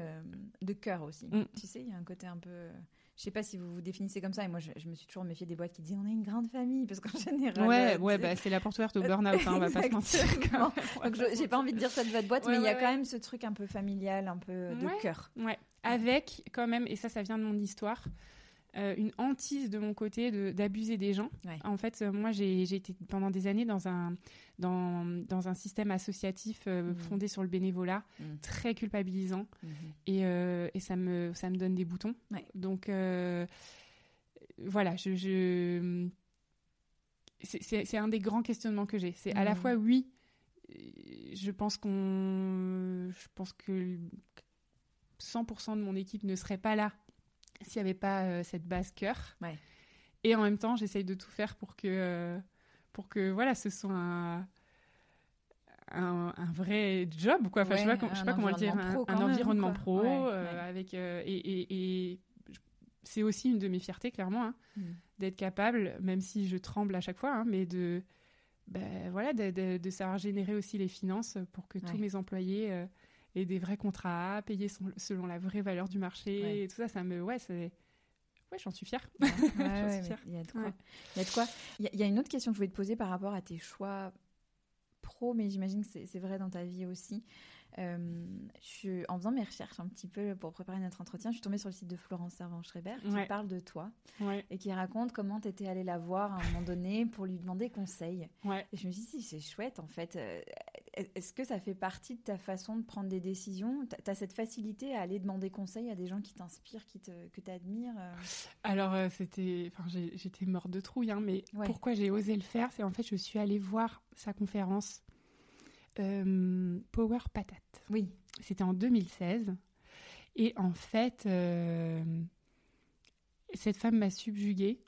de cœur aussi. Tu sais, il y a un côté un peu je sais pas si vous vous définissez comme ça. Et moi, je, me suis toujours méfié des boîtes qui disent on est une grande famille, parce qu'en général. Ouais, euh, ouais, bah, c'est la porte ouverte au [laughs] burn-out, hein, on va pas se mentir. [laughs] Donc, j'ai pas envie de dire ça de votre boîte, mais il y a quand même ce truc un peu familial, un peu de cœur. Ouais, avec quand même, et ça, ça vient de mon histoire. Euh, une hantise de mon côté d'abuser des gens. En fait, euh, moi, j'ai été pendant des années dans un, dans, dans un système associatif euh, mmh. fondé sur le bénévolat, mmh. très culpabilisant, mmh. et, et, ça, me, ça me donne des boutons. Donc, voilà, je, je... c'est un des grands questionnements que j'ai. C'est à la fois, oui, je pense qu'on. Je pense que 100% de mon équipe ne serait pas là s'il n'y avait pas euh, cette base cœur. Et en même temps, j'essaye de tout faire pour que, euh, pour que voilà, ce soit un, un, vrai job. Quoi. Enfin, je sais pas, sais pas comment le dire, un, environnement pro. Euh, avec, et, et, c'est aussi une de mes fiertés, clairement, hein, mm. d'être capable, même si je tremble à chaque fois, hein, mais de, ben, voilà, de, de, savoir générer aussi les finances pour que tous mes employés et des vrais contrats payés selon la vraie valeur du marché et tout ça, ça me. Ouais, c'est. Ouais, j'en suis fière. Il y a de quoi. Il y a de quoi. Il y, a une autre question que je voulais te poser par rapport à tes choix pro, mais j'imagine que c'est vrai dans ta vie aussi. Euh, je, en faisant mes recherches un petit peu pour préparer notre entretien, je suis tombée sur le site de Florence Servan-Schreiber qui parle de toi et qui raconte comment tu étais allée la voir à un moment donné pour lui demander conseil. Et je me suis dit, c'est chouette en fait. Euh, est-ce que ça fait partie de ta façon de prendre des décisions? Tu as cette facilité à aller demander conseil à des gens qui t'inspirent, qui te, que tu admires euh? Alors, c'était, enfin, j'étais morte de trouille, hein, mais pourquoi j'ai osé le faire? C'est en fait, je suis allée voir sa conférence euh, Power Patate. Oui. C'était en 2016. Et en fait, euh, cette femme m'a subjuguée.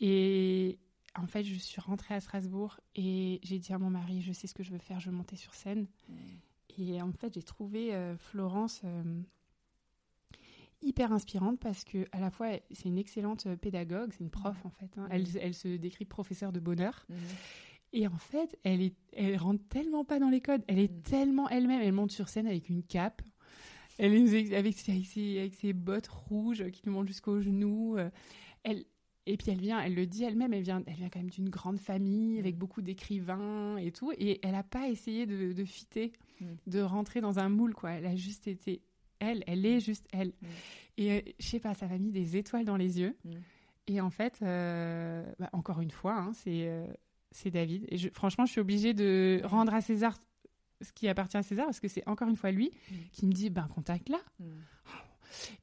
Et en fait, je suis rentrée à Strasbourg et j'ai dit à mon mari, je sais ce que je veux faire, je veux monter sur scène. Et en fait, j'ai trouvé euh, Florence hyper inspirante parce que à la fois c'est une excellente pédagogue, c'est une prof en fait. Hein. Elle, elle, se décrit professeur de bonheur. Mm. Et en fait, elle, est, elle rentre tellement pas dans les codes. Elle est mm. tellement elle-même. Elle monte sur scène avec une cape. Elle est avec ses, avec ses, bottes rouges qui lui montent jusqu'aux genoux. Euh, elle, et puis elle vient, elle le dit elle-même, elle vient, elle vient quand même d'une grande famille avec mm. beaucoup d'écrivains et tout. Et elle n'a pas essayé de, de fitter, mm. de rentrer dans un moule, quoi. Elle a juste été elle, elle est juste elle. Et euh, je sais pas, ça m'a mis des étoiles dans les yeux. Et en fait, euh, bah, encore une fois, hein, c'est c'est David. Et franchement, je suis obligée de rendre à César ce qui appartient à César parce que c'est encore une fois lui mm. qui me dit ben contacte là. Mm.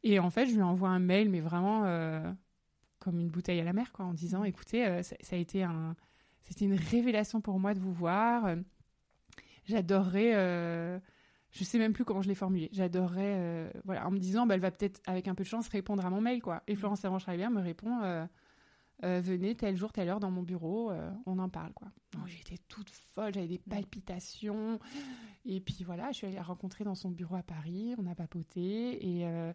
Et en fait, je lui envoie un mail, mais vraiment euh, comme une bouteille à la mer, quoi, en disant mm. écoutez, euh, ça, a été un, c'était une révélation pour moi de vous voir. J'adorerais. Euh, je sais même plus comment je l'ai formulé. J'adorerais, voilà, en me disant, bah, elle va peut-être, avec un peu de chance, répondre à mon mail, quoi. Et Florence Servan-Schreiber me répond, euh, venez tel jour, telle heure dans mon bureau, euh, on en parle quoi. J'étais toute folle, j'avais des palpitations. Et puis voilà, je suis allée la rencontrer dans son bureau à Paris, on a papoté. Et, euh,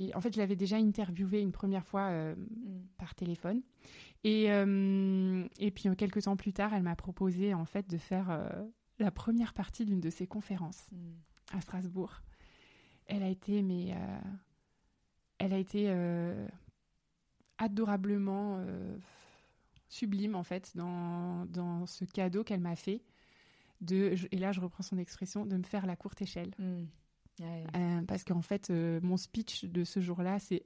et en fait, je l'avais déjà interviewée une première fois mm. par téléphone. Et, et puis quelques temps plus tard, elle m'a proposé en fait de faire la première partie d'une de ses conférences Mm. à Strasbourg. Elle a été, mais euh, elle a été euh, adorablement euh, sublime en fait dans, dans ce cadeau qu'elle m'a fait. De, et là, je reprends son expression, de me faire la courte échelle. Mm. Ouais. Euh, parce qu'en fait, euh, mon speech de ce jour-là, c'est,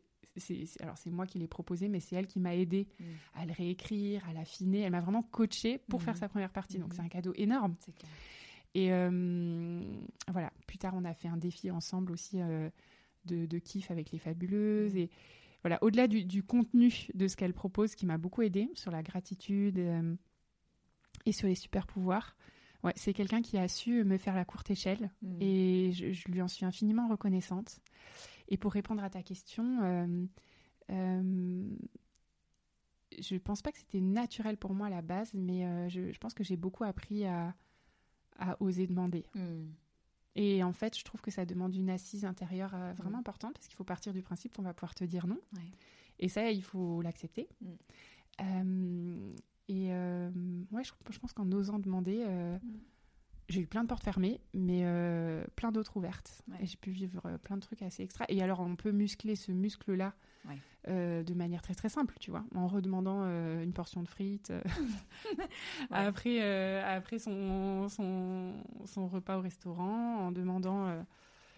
alors c'est moi qui l'ai proposé, mais c'est elle qui m'a aidé Mm. à le réécrire, à l'affiner. Elle m'a vraiment coaché pour faire sa première partie. Donc Mhm. c'est un cadeau énorme. Clair. Et euh, voilà, plus tard, on a fait un défi ensemble aussi de, de kiff avec les fabuleuses. Et voilà, au-delà du, du contenu de ce qu'elle propose, qui m'a beaucoup aidé sur la gratitude et sur les super pouvoirs, ouais, c'est quelqu'un qui a su me faire la courte échelle. Mm. Et je, je lui en suis infiniment reconnaissante. Et pour répondre à ta question, euh, euh, je pense pas que c'était naturel pour moi à la base, mais euh, je, je pense que j'ai beaucoup appris à, à oser demander. Mm. Et en fait, je trouve que ça demande une assise intérieure vraiment importante parce qu'il faut partir du principe qu'on va pouvoir te dire non. Ouais. Et ça, il faut l'accepter. Mm. Euh, et euh, ouais, je, je pense qu'en osant demander, euh, Mm. j'ai eu plein de portes fermées, mais euh, plein d'autres ouvertes. Ouais. Et j'ai pu vivre euh, plein de trucs assez extra. Et alors, on peut muscler ce muscle-là Ouais. de manière très très simple, tu vois, en redemandant une portion de frites. [laughs] après, après son, son, son repas au restaurant, en demandant.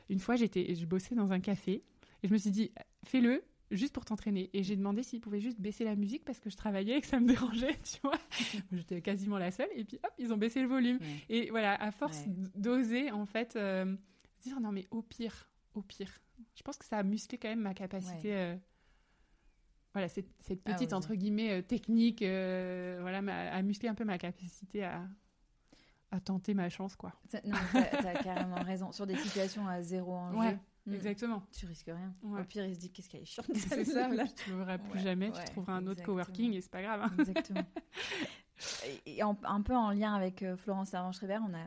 une fois, j'étais, je bossais dans un café et je me suis dit, fais-le juste pour t'entraîner. Et j'ai demandé s'ils pouvaient juste baisser la musique parce que je travaillais et que ça me [laughs] dérangeait, tu vois. [laughs] J'étais quasiment la seule. Et puis, hop, ils ont baissé le volume. Ouais. Et voilà, à force Ouais. d'oser, en fait, euh, se dire non, mais au pire, au pire. Je pense que ça a musclé quand même ma capacité. euh, voilà, cette, cette Ah, petite, entre guillemets, euh, technique, euh, voilà, m'a- a musclé un peu ma capacité à, à tenter ma chance, quoi. Non, t'as carrément raison. Sur des situations à zéro enjeu, Ouais, mm, Exactement. tu risques rien. Ouais. Au pire, il se dit qu'est-ce qu'elle est chiante. C'est ça, là. tu ne verras plus Ouais, jamais, tu trouveras un autre exactement. coworking et c'est pas grave. hein. Exactement. [laughs] Et, en- un peu en lien avec euh, Florence Servan-Schreiber, on a, euh,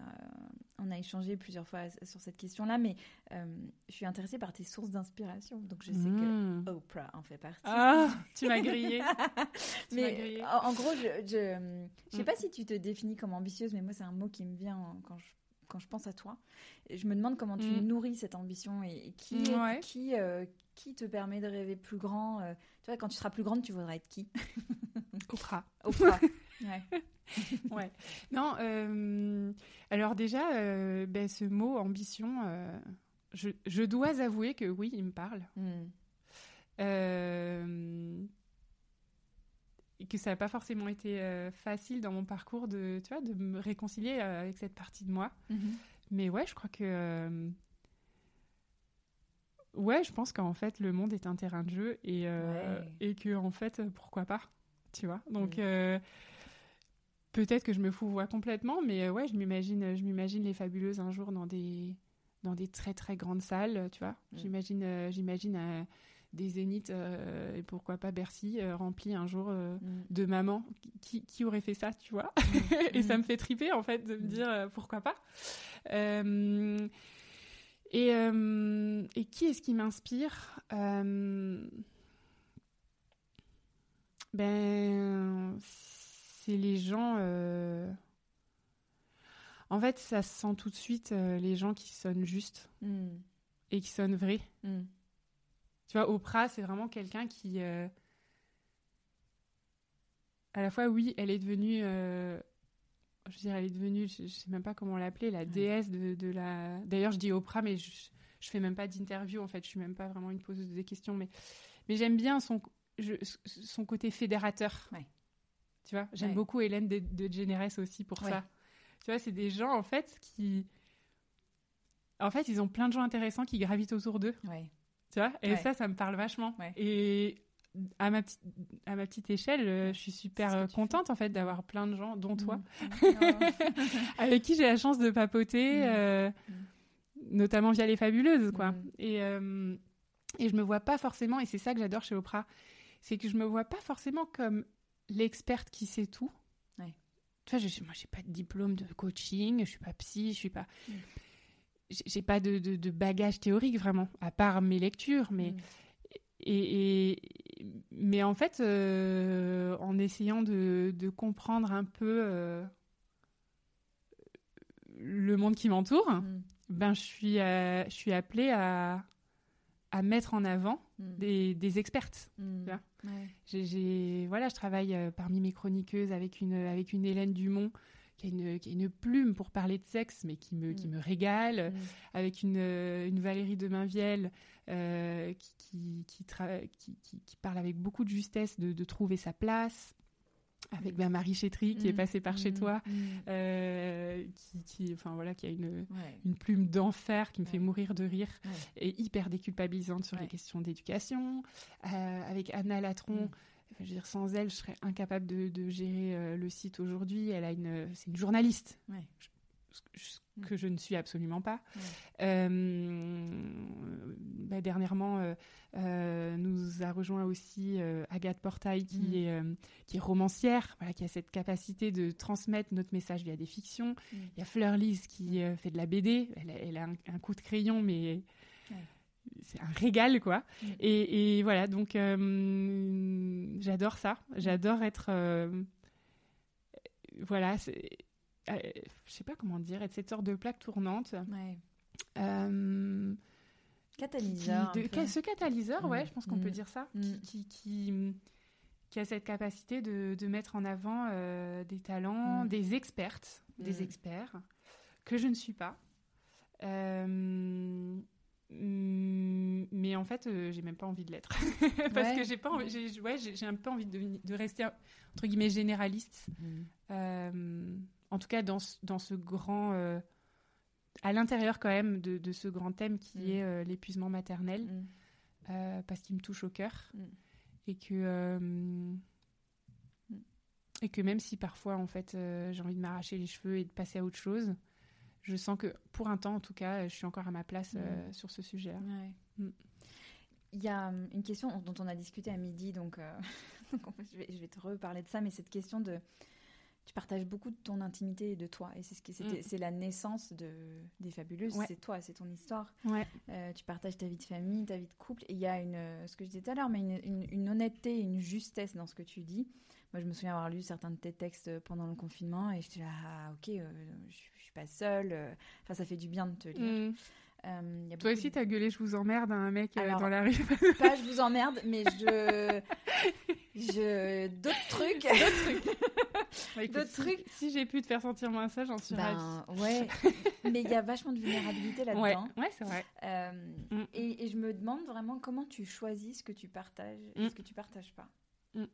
on a échangé plusieurs fois sur cette question-là, mais euh, je suis intéressée par tes sources d'inspiration. Donc je sais Mmh. que Oprah en fait partie. Ah, tu m'as grillé. [laughs] Tu m'as mais grillé. en, en gros, je je sais Mm. pas si tu te définis comme ambitieuse, mais moi c'est un mot qui me vient en- quand je quand je pense à toi. Je me demande comment tu Mm. nourris cette ambition et, et qui Ouais. qui euh, qui te permet de rêver plus grand. euh, tu vois, quand tu seras plus grande, tu voudras être qui? [laughs] Oprah. Oprah. [laughs] ouais. [laughs] Ouais. Non, euh, alors déjà, ben, ce mot ambition, je, je dois avouer que oui, il me parle. Mm. Et que ça n'a pas forcément été euh, facile dans mon parcours de, tu vois, de me réconcilier euh, avec cette partie de moi. Mhm. Mais ouais, je crois que. euh, Ouais, je pense qu'en fait, le monde est un terrain de jeu et, Ouais. et que, en fait, pourquoi pas Tu vois Donc, Mm. peut-être que je me fous complètement, mais ouais, je m'imagine, je m'imagine les fabuleuses un jour dans des, dans des très très grandes salles, tu vois. Mm. J'imagine, j'imagine des zéniths euh, et pourquoi pas Bercy euh, remplis un jour euh, Mm. de mamans. Qui, qui aurait fait ça, tu vois Mm. [laughs] et ça me fait triper en fait de me Mm. dire pourquoi pas. Et, et qui est-ce qui m'inspire Ben, c'est les gens. En fait, ça se sent tout de suite les gens qui sonnent juste Mm. et qui sonnent vrais. Tu vois, Oprah, c'est vraiment quelqu'un qui. euh, À la fois, oui, elle est devenue. euh, Je veux dire, elle est devenue, je, je sais même pas comment l'appeler, la déesse de, de la. D'ailleurs, je dis Oprah, mais je, je fais même pas d'interview, en fait. Je suis même pas vraiment une poseuse de questions. Mais, mais j'aime bien son, je- son côté fédérateur. Ouais. Tu vois, j'aime Ouais. beaucoup Hélène de, de Généresse aussi pour ça. Tu vois, c'est des gens, en fait, qui. En fait, ils ont plein de gens intéressants qui gravitent autour d'eux. Ouais. Tu vois Et Ouais. ça, ça me parle vachement. Ouais. Et à ma, petite, à ma petite échelle, euh, je suis super euh, contente en fait d'avoir plein de gens, dont toi, Mm. [laughs] [laughs] avec qui j'ai la chance de papoter, Mm. euh, Mm. notamment via les fabuleuses, quoi. Mm. Et, euh, et je me vois pas forcément, et c'est ça que j'adore chez Oprah, c'est que je me vois pas forcément comme l'experte qui sait tout. Ouais. Tu vois, je, moi, j'ai pas de diplôme de coaching, je suis pas psy, je suis pas. J'ai pas de, de, de bagage théorique vraiment, à part mes lectures, mais. Mm. Et, et- mais en fait, euh, en essayant de, de comprendre un peu euh, le monde qui m'entoure, mm. ben, je, suis, je suis appelée à, à mettre en avant mm. des, des, expertes. J'ai, voilà, je travaille parmi mes chroniqueuses avec une, avec une Hélène Dumont qui a, une, qui a une plume pour parler de sexe, mais qui me, qui me régale, avec une, une Valérie de Mainvielle qui, qui, qui, qui, parle avec beaucoup de justesse de, de trouver sa place avec ma Marie Chétry qui est mm. passée par chez mm. toi, mm. euh, qui, enfin voilà, qui a une, une plume d'enfer qui me fait mourir de rire et hyper déculpabilisante sur les questions d'éducation. Euh, avec Anna Latron. Je veux dire, sans elle, je serais incapable de, de gérer euh, le site aujourd'hui. Elle a une, c'est une journaliste que je ne suis absolument pas. Euh, bah, dernièrement, euh, euh, nous a rejoint aussi Agathe Portail, qui, mm. est, qui est romancière, voilà, qui a cette capacité de transmettre notre message via des fictions. Mm. Il y a Fleur Lise qui fait de la BD. Elle, a, un, coup de crayon, mais c'est un régal, quoi. Mm. Et, et, voilà, donc j'adore ça. J'adore être. voilà, euh, je sais pas comment dire, être cette sorte de plaque tournante. Ouais. Euh, catalyseur. ce catalyseur, ouais, je pense qu'on peut mm. dire ça, mm. qui, qui, qui, a cette capacité de, de mettre en avant euh, des talents, mm. des expertes, des experts, que je ne suis pas. Mais en fait, j'ai même pas envie de l'être. [laughs] Parce que j'ai pas j'ai ouais, j'ai un peu envie de, de, rester, entre guillemets, généraliste en tout cas dans, dans ce grand euh, à l'intérieur quand même de, de, ce grand thème qui mm. est euh, l'épuisement maternel mm. euh, parce qu'il me touche au cœur et que et que même si parfois en fait j'ai envie de m'arracher les cheveux et de passer à autre chose je sens que pour un temps en tout cas je suis encore à ma place sur ce sujet là il y a une question dont on a discuté à midi donc, [laughs] je, vais, je vais te reparler de ça mais cette question de tu partages beaucoup de ton intimité et de toi. Et c'est ce qui mm. la naissance de, des fabuleuses. C'est toi, c'est ton histoire. Ouais. Euh, tu partages ta vie de famille, ta vie de couple. Et il y a une, ce que je disais tout à l'heure, mais une, une, honnêteté, une justesse dans ce que tu dis. Moi, je me souviens avoir lu certains de tes textes pendant le confinement et j'étais là, ah, ok, euh, je, je suis pas seule. Enfin, ça fait du bien de te lire. Mm. Euh, Toi aussi, t'as gueulé, je vous emmerde à un mec euh, dans la rue. [laughs] pas je vous emmerde, mais je. je... D'autres trucs. [laughs] D'autres trucs. D'autres trucs. Si j'ai pu te faire sentir moins ça, j'en suis ben, Ouais. [laughs] mais il y a vachement de vulnérabilité là-dedans. Ouais, c'est vrai. Euh, mm. et, je me demande vraiment comment tu choisis ce que tu partages et mm. ce que tu partages pas. Mm.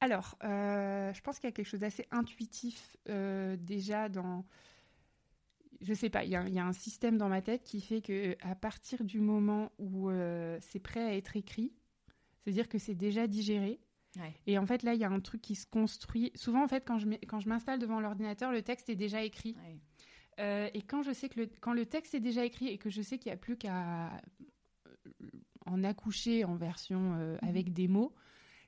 Alors, je pense qu'il y a quelque chose d'assez intuitif déjà dans je sais pas, il y, a un système dans ma tête qui fait que à partir du moment où euh, c'est prêt à être écrit, c'est-à-dire que c'est déjà digéré. Et en fait, là, il y a un truc qui se construit. Souvent, en fait, quand je, quand je m'installe devant l'ordinateur, le texte est déjà écrit. Euh, et quand je sais que le, quand le texte est déjà écrit et que je sais qu'il n'y a plus qu'à euh, en accoucher en version mhm. avec des mots,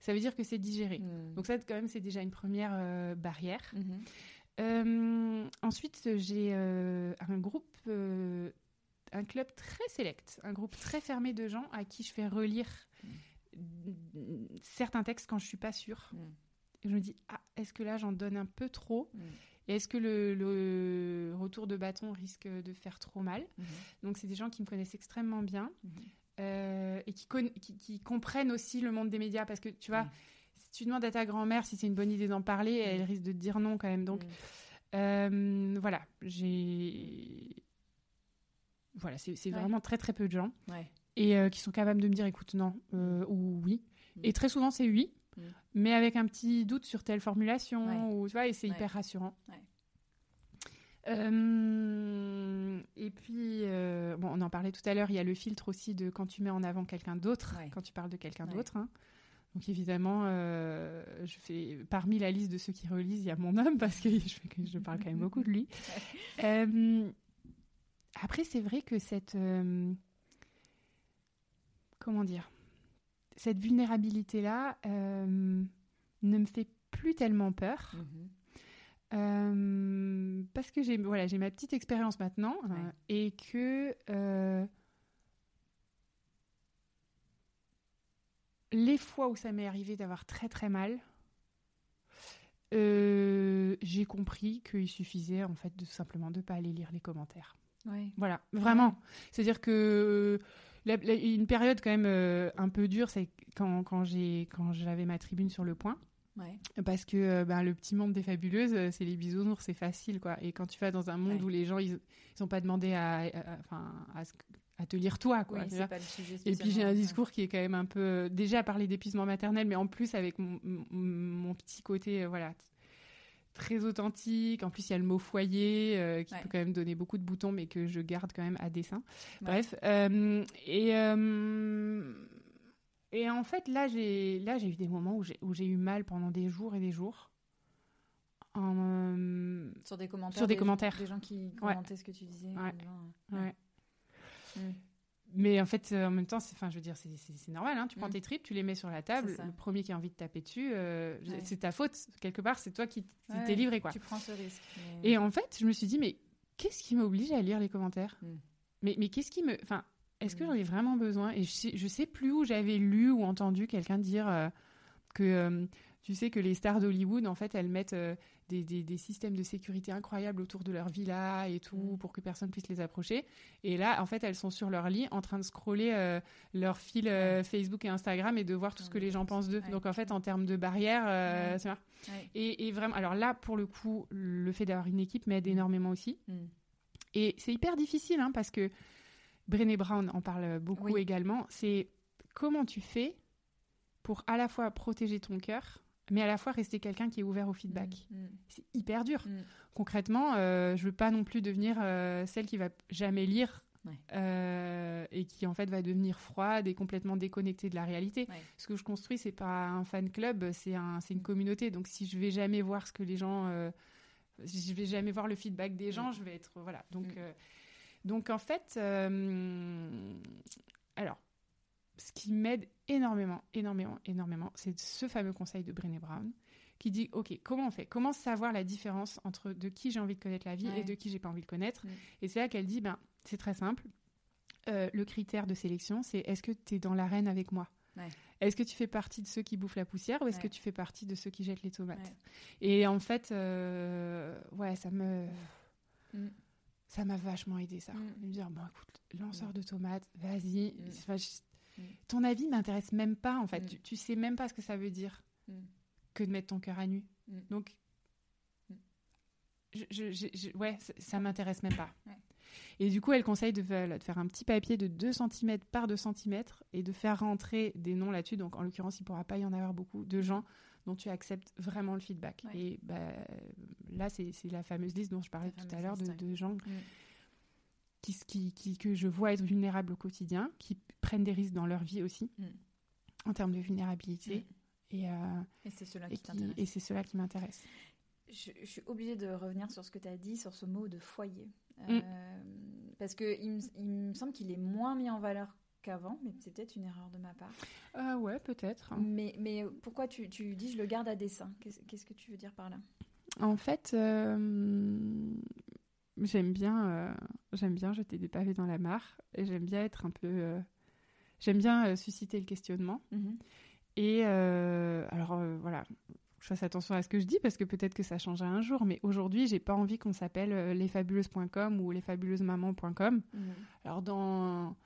ça veut dire que c'est digéré. Mhm. Donc ça, quand même, c'est déjà une première barrière. Mhm. Euh, ensuite, j'ai euh, un groupe, euh, un club très sélect, un groupe très fermé de gens à qui je fais relire certains textes quand je suis pas sûre. Mm. je me dis, ah, est-ce que là j'en donne un peu trop? Est-ce que le, retour de bâton risque de faire trop mal? Donc, c'est des gens qui me connaissent extrêmement bien mm-hmm. et qui, qui, comprennent aussi le monde des médias parce que tu vois, si tu demandes à ta grand-mère si c'est une bonne idée d'en parler, elle risque de te dire non quand même. Donc, mm. euh, voilà, j'ai. Voilà, c'est vraiment très très peu de gens. Et euh, qui sont capables de me dire écoute, non, euh, ou oui. Mm. Et très souvent, c'est oui, mm. mais avec un petit doute sur telle formulation, ou, tu vois, et c'est hyper rassurant. Et puis, bon, on en parlait tout à l'heure, il y a le filtre aussi de quand tu mets en avant quelqu'un d'autre, quand tu parles de quelqu'un d'autre. Hein. Donc évidemment, euh, je fais parmi la liste de ceux qui relisent, il y a mon homme parce que [laughs] je, je parle quand même beaucoup de lui. [laughs] Euh, après, c'est vrai que cette euh, comment dire, cette vulnérabilité là ne me fait plus tellement peur. Mm-hmm. parce que j'ai voilà j'ai ma petite expérience maintenant et que les fois où ça m'est arrivé d'avoir très très mal, euh, j'ai compris qu'il suffisait en fait de simplement de pas aller lire les commentaires. Ouais. Voilà, vraiment. C'est-à-dire que la- la- une période quand même euh, un peu dure, c'est quand, quand j'ai quand j'avais ma tribune sur le point. Ouais. Parce que euh, ben, le petit monde des fabuleuses, euh, c'est les bisounours, c'est facile quoi. Et quand tu vas dans un monde Ouais. où les gens ils, ils ont pas demandé à, à- enfin, à, ce- à te lire toi quoi. Oui, pas le sujet Et puis j'ai un discours qui est quand même un peu euh, déjà à parler d'épuisement maternel, mais en plus avec mon, petit côté voilà très authentique. En plus il y a le mot foyer euh, qui Ouais. peut quand même donner beaucoup de boutons, mais que je garde quand même à dessein. Ouais. Bref, euh, et euh, et en fait là j'ai là j'ai eu des moments où j'ai où j'ai eu mal pendant des jours et des jours. En, euh, Sur des commentaires. Sur des gens- commentaires. Des gens qui commentaient ce que tu disais. Ouais. euh, ouais. Mm. Mais en fait, euh, en même temps, c'est, enfin, je veux dire, c'est, normal. Hein. Tu prends Mm. tes tripes, tu les mets sur la table. Le premier qui a envie de taper dessus, euh, c'est ta faute quelque part. C'est toi qui t'es livré, quoi. Tu prends ce risque. mais- Et en fait, je me suis dit, mais qu'est-ce qui m'oblige à lire les commentaires? Mm. Mais, mais qu'est-ce qui me, enfin, est-ce que j'en ai vraiment besoin Et je sais, je sais plus où j'avais lu ou entendu quelqu'un dire euh, que, euh, tu sais, que les stars d'Hollywood, en fait, elles mettent euh, des, des- des systèmes de sécurité incroyables autour de leur villa et tout Mm. pour que personne puisse les approcher. Et là, en fait, elles sont sur leur lit en train de scroller leur fil Facebook et Instagram et de voir tout ce que les gens pensent d'eux. Donc, en fait, en termes de barrières, c'est. Ouais. Et, et vraiment, alors là, pour le coup, le fait d'avoir une équipe m'aide Mm. énormément aussi. Mm. Et c'est hyper difficile, hein, parce que Brené Brown en parle beaucoup Oui. également. C'est comment tu fais pour à la fois protéger ton cœur, mais à la fois rester quelqu'un qui est ouvert au feedback. Mm. C'est hyper dur. Mm. Concrètement, euh, je veux pas non plus devenir euh, celle qui va jamais lire. Ouais. euh, et qui en fait va devenir froide et complètement déconnectée de la réalité. Ouais. Ce que je construis, c'est pas un fan club, c'est un, une communauté. Donc si je vais jamais voir ce que les gens, euh, si je vais jamais voir le feedback des gens, Mm. je vais être voilà. Donc Mm. Donc en fait, euh, alors ce qui m'aide énormément, énormément, énormément, c'est ce fameux conseil de Brené Brown qui dit ok comment on fait? Comment savoir la différence entre de qui j'ai envie de connaître la vie Ouais. et de qui j'ai pas envie de connaître? Et c'est là qu'elle dit ben c'est très simple. Euh, le critère de sélection c'est est-ce que tu es dans l'arène avec moi? Ouais. est-ce que tu fais partie de ceux qui bouffent la poussière ou est-ce que tu fais partie de ceux qui jettent les tomates? Et en fait euh, ouais ça me Mm. Ça m'a vachement aidé ça Mm. de me dire bon écoute lanceur de tomates vas-y Mm. Enfin, je- Mm. ton avis m'intéresse même pas en fait Mm. tu, tu sais même pas ce que ça veut dire Mm. que de mettre ton cœur à nu Mm. donc Mm. je, ouais ça, ça m'intéresse même pas Ouais. et du coup elle conseille de faire, de faire un petit papier de 2 cm par 2 cm et de faire rentrer des noms là-dessus donc en l'occurrence il pourra pas y en avoir beaucoup de gens dont tu acceptes vraiment le feedback Ouais. et bah, là c'est la fameuse liste dont je parlais La tout à l'heure de, gens Mm. qui, qui, qui- que je vois être vulnérables au quotidien, qui prennent des risques dans leur vie aussi, Mm. en termes de vulnérabilité. Et, euh, Et c'est cela qui cela m'intéresse. Je, je suis obligée de revenir sur ce que tu as dit, sur ce mot de foyer. Mm. Euh, parce que il, me- il me semble qu'il est moins mis en valeur qu'avant, mais c'est peut-être une erreur de ma part. Ah ouais, peut-être. Mais, mais pourquoi tu, tu dis je le garde à dessein? Qu'est-ce que tu veux dire par là? En fait, euh, j'aime bien, euh, j'aime bien jeter des pavés dans la mare, et j'aime bien être un peu, euh, j'aime bien susciter le questionnement. Et euh, alors voilà, je fasse attention à ce que je dis parce que peut-être que ça changera un jour, mais aujourd'hui, j'ai pas envie qu'on s'appelle lesfabuleuses.com ou lesfabuleusemamans.com. Alors dans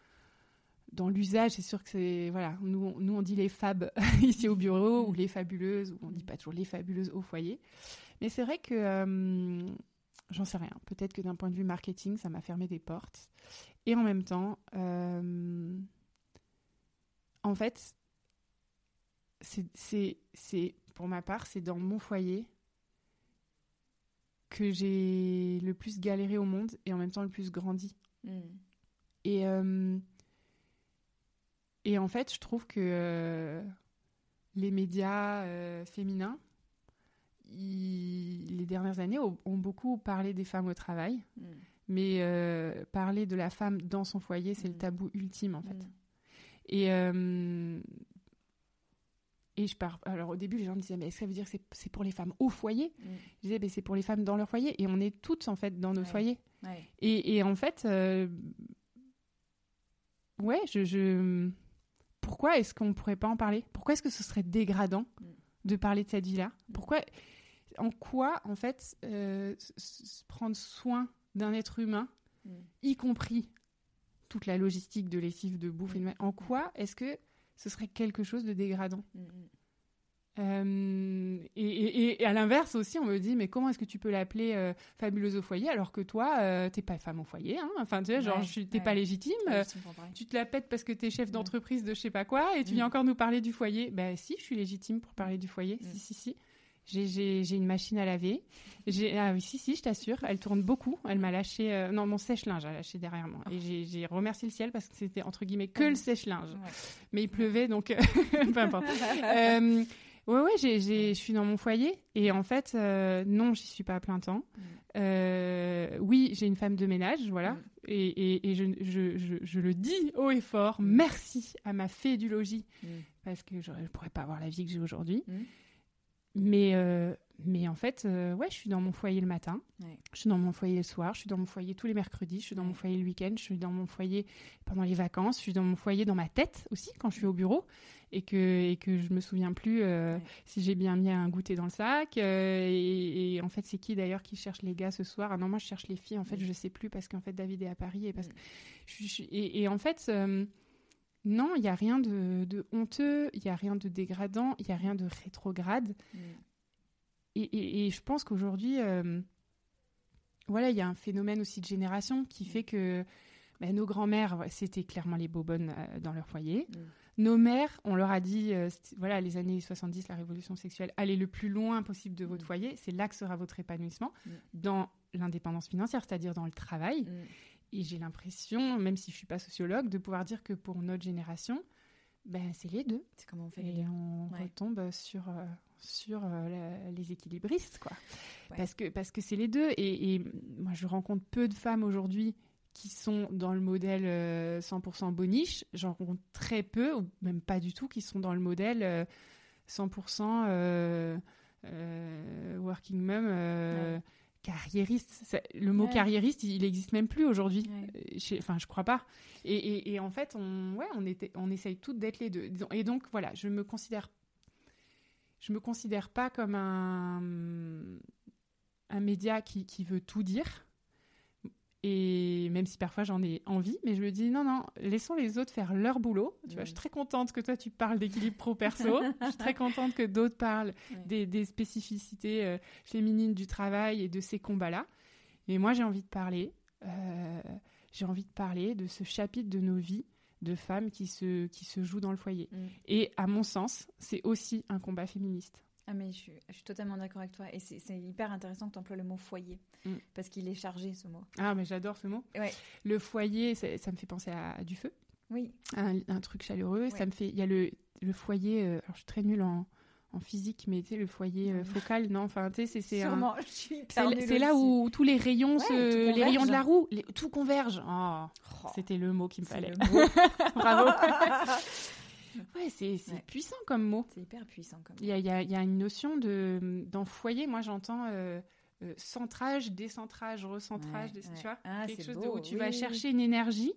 dans l'usage, c'est sûr que c'est voilà, nous on- nous on dit les fab [laughs] ici au bureau ou les fabuleuses ou on dit pas toujours les fabuleuses au foyer. Mais c'est vrai que euh, j'en sais rien. Peut-être que d'un point de vue marketing, ça m'a fermé des portes. Et en même temps, euh, en fait, c'est pour ma part, c'est dans mon foyer que j'ai le plus galéré au monde et en même temps le plus grandi. Et, euh, et en fait, je trouve que euh, les médias euh, féminins, ils- les dernières années, ont, ont beaucoup parlé des femmes au travail. Mais euh, parler de la femme dans son foyer, c'est le Mm. tabou ultime, en fait. Et, euh, et je pars. Alors, au début, les gens me disaient, mais est-ce que ça veut dire que c'est- pour les femmes au foyer? Je disais, mais c'est pour les femmes dans leur foyer. Et on est toutes, en fait, dans nos Ouais. foyers. Ouais. Et, et en fait, ouais, je, je- pourquoi est-ce qu'on ne pourrait pas en parler? Pourquoi est-ce que ce serait dégradant Mm. de parler de cette vie-là? Mm. Pourquoi en quoi, en fait, euh, prendre soin d'un être humain, mm. y compris toute la logistique de lessive, de bouffe, mm. en quoi est-ce que ce serait quelque chose de dégradant? Mm, euh, et, à l'inverse aussi, on me dit, mais comment est-ce que tu peux l'appeler euh, fabuleuse au foyer alors que toi, euh, t'es pas femme au foyer hein? Enfin, tu sais, genre, t'es pas légitime. tu te la pètes parce que t'es chef d'entreprise de je sais pas quoi et tu viens encore nous parler du foyer. Ben si, je suis légitime pour parler du foyer. Si, si, si. J'ai une machine à laver. Ah oui, si, si, je t'assure. Elle tourne beaucoup. Elle m'a lâché. non, mon sèche-linge a lâché derrière moi. Et j'ai remercié le ciel parce que c'était entre guillemets que le sèche-linge. Mais il pleuvait donc [laughs] peu importe. [laughs] Ouais, ouais, je suis dans mon foyer et en fait, euh, non, j'y suis pas à plein temps. Mm. Euh, oui, j'ai une femme de ménage, voilà, mm. et, et, je, je, je, je, le dis haut et fort, mm. merci à ma fée du logis, parce que je ne pourrais pas avoir la vie que j'ai aujourd'hui. Mais, euh, mais en fait, ouais, je suis dans mon foyer le matin, je suis dans mon foyer le soir, je suis dans mon foyer tous les mercredis, je suis dans mon foyer le week-end, je suis dans mon foyer pendant les vacances, je suis dans mon foyer dans ma tête aussi quand je suis au bureau et que, et que je me souviens plus euh, si j'ai bien mis un goûter dans le sac. Euh, et, en fait, c'est qui d'ailleurs qui cherche les gars ce soir? Ah non, moi je cherche les filles. En fait, je sais plus parce qu'en fait David est à Paris et parce que et, en fait. Euh, non, il n'y a rien de, honteux, il n'y a rien de dégradant, il n'y a rien de rétrograde. Et, je pense qu'aujourd'hui, voilà, il y a un phénomène aussi de génération qui fait que bah, nos grands-mères, c'était clairement les bobonnes dans leur foyer. Nos mères, on leur a dit, euh, voilà, les années 70, la révolution sexuelle, allez le plus loin possible de votre mm. foyer, c'est là que sera votre épanouissement, mm. dans l'indépendance financière, c'est-à-dire dans le travail. Mm. Et j'ai l'impression, même si je suis pas sociologue, de pouvoir dire que pour notre génération, ben, c'est les deux. C'est comment on fait Et on retombe sur, euh, sur euh, les équilibristes, quoi. Parce que parce que c'est les deux. Et, et, moi, je rencontre peu de femmes aujourd'hui qui sont dans le modèle 100% euh, boniche, j'en rencontre très peu, ou même pas du tout, qui sont dans le modèle 100% euh, euh, working mom, carriériste. le mot carriériste, il n'existe même plus aujourd'hui. Enfin, je crois pas. Et, en fait, on, ouais, on, était, on essaye toutes d'être les deux. Et donc, voilà, je me considère je me considère pas comme un, un média qui, qui veut tout dire. Et même si parfois j'en ai envie, mais je me dis non, non, laissons les autres faire leur boulot. Tu vois, je suis très contente que toi tu parles d'équilibre pro-perso. [laughs] je suis très contente que d'autres parlent des, spécificités euh, féminines du travail et de ces combats-là. Et moi, j'ai envie de parler. Euh, j'ai envie de parler de ce chapitre de nos vies de femmes qui se, qui se jouent dans le foyer. Mm. Et à mon sens, c'est aussi un combat féministe. Ah mais je suis, je suis totalement d'accord avec toi et c'est hyper intéressant que tu emploies le mot foyer mm. parce qu'il est chargé ce mot. Ah mais j'adore ce mot. Ouais. Le foyer, ça me fait penser à, du feu. Oui. Un, un truc chaleureux. Ça me fait. Il y a le, le foyer. Euh, alors je suis très nulle en, en physique, mais tu sais le foyer euh, focal, non Enfin tu sais c'est C'est [laughs] là où tous les rayons, se, les rayons de la roue, tout converge. Oh, oh. C'était le mot qu'il me fallait. [laughs] Bravo. [laughs] Ouais, c'est puissant comme mot. C'est hyper puissant comme mot. Il y a, y a, une notion de dans foyer, moi j'entends euh, euh, centrage, décentrage, recentrage, tu vois, ah, quelque chose où tu vas chercher une énergie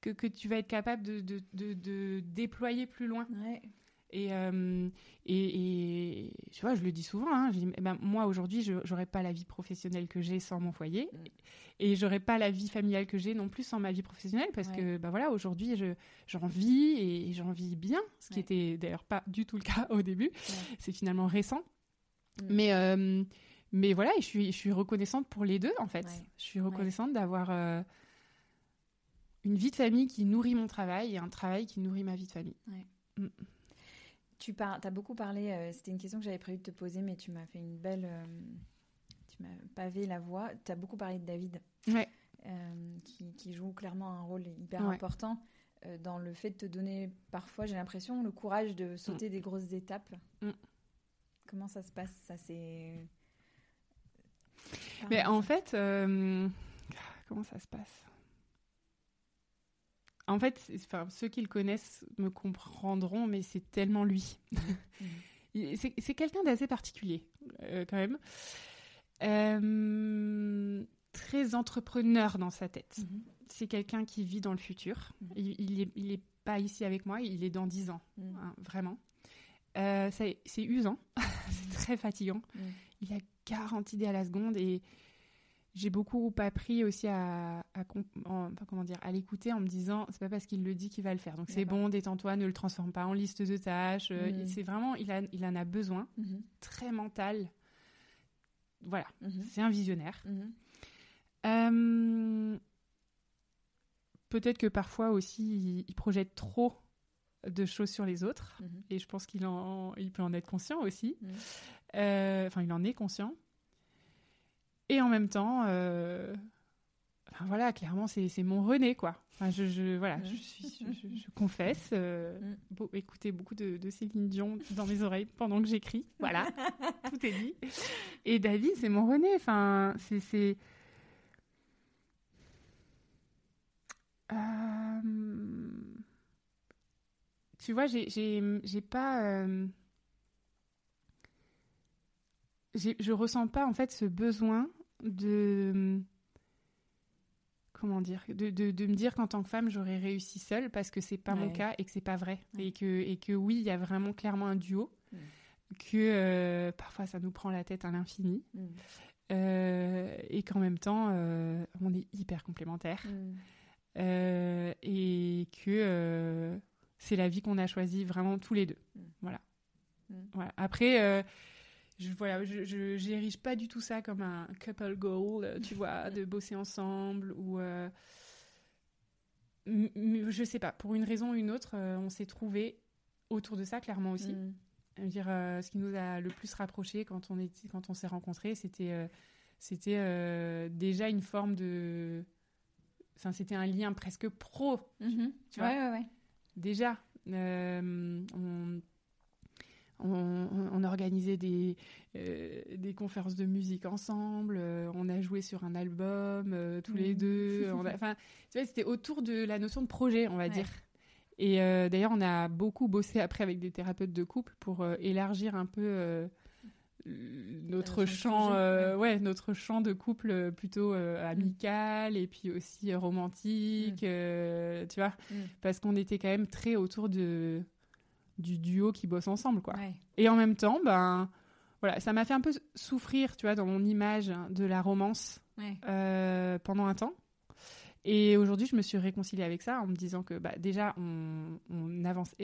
que, que tu vas être capable de, de, de, déployer plus loin. Et, euh, et, et, tu vois, je le dis souvent, hein, je dis, eh ben, moi aujourd'hui, je n'aurais pas la vie professionnelle que j'ai sans mon foyer. Mm. Et j'aurais pas la vie familiale que j'ai non plus sans ma vie professionnelle parce que bah voilà aujourd'hui j'en vis et j'en vis bien ce qui était d'ailleurs pas du tout le cas [laughs] au début. C'est finalement récent. Mm. mais euh, mais voilà je suis je suis reconnaissante pour les deux en fait. Je suis reconnaissante d'avoir euh, une vie de famille qui nourrit mon travail et un travail qui nourrit ma vie de famille. Mm. Tu as beaucoup parlé, euh, c'était une question que j'avais prévu de te poser, mais tu m'as fait une belle, m'as pavé la voix. Tu as beaucoup parlé de David, euh, qui, joue clairement un rôle hyper important euh, dans le fait de te donner, parfois, j'ai l'impression, le courage de sauter mm. des grosses étapes. Mm. Comment ça se passe? Ça, c'est. Mais en fait, euh, comment ça se passe? En fait, enfin, ceux qui le connaissent me comprendront, mais c'est tellement lui. [laughs] Mm. c'est quelqu'un d'assez particulier, quand même. Euh, très entrepreneur dans sa tête. Mhm. C'est quelqu'un qui vit dans le futur. Mhm. Il, il, est, pas ici avec moi, il est dans dix ans, mhm. hein, vraiment. Euh, c'est usant, [laughs] c'est très fatigant. il a 40 idées à la seconde et j'ai beaucoup appris aussi à, comment dire à l'écouter en me disant c'est pas parce qu'il le dit qu'il va le faire. Donc c'est bon détends-toi ne le transforme pas en liste de tâches. Euh, mmh. c'est vraiment il, a, il en a besoin. Mmh. très mental. Voilà. Mmh. c'est un visionnaire. Euh, peut-être que parfois aussi il, projette trop de choses sur les autres. Et je pense qu'il en il peut en être conscient aussi. Euh, enfin il en est conscient et en même temps, euh, voilà, clairement, c'est mon René, quoi. Enfin, je, je voilà, je, suis, je, confesse, euh, mm. écouter beaucoup de, de, Céline Dion dans mes oreilles pendant que j'écris. Voilà, [laughs] tout est dit. Et David, c'est mon René. Enfin, c'est. Euh, tu vois, j'ai pas. Euh, je ressens pas en fait ce besoin de comment dire de, de, me dire qu'en tant que femme j'aurais réussi seule parce que c'est pas mon cas et que c'est pas vrai. Et que et que oui il y a vraiment clairement un duo mm. que euh, parfois ça nous prend la tête à l'infini. Mm. euh, et qu'en même temps euh, on est hyper complémentaires. Mm. et que c'est la vie qu'on a choisie vraiment tous les deux. Voilà. Voilà. Après je voilà, je j'érige pas du tout ça comme un couple goal, euh, tu vois, de bosser ensemble ou euh, je sais pas, pour une raison ou une autre, euh, on s'est trouvé autour de ça clairement aussi. Mm. dire, ce qui nous a le plus rapproché quand on était, quand on s'est rencontrés, c'était c'était déjà une forme de, enfin c'était un lien presque pro, mm-hmm. tu vois. Ouais, ouais, ouais. Déjà, on on, organisait des, euh, des conférences de musique ensemble, euh, on a joué sur un album euh, tous les mmh. deux. [laughs] Enfin, c'était autour de la notion de projet, on va dire. Et d'ailleurs, on a beaucoup bossé après avec des thérapeutes de couple pour élargir un peu notre champ, ouais. notre champ de couple plutôt amical et puis aussi romantique, mmh. tu vois, parce qu'on était quand même très autour de du duo qui bosse ensemble, quoi. Et en même temps, ben, voilà, ça m'a fait un peu souffrir, tu vois, dans mon image de la romance euh, pendant un temps. Et aujourd'hui, je me suis réconciliée avec ça en me disant que bah, déjà, on, avance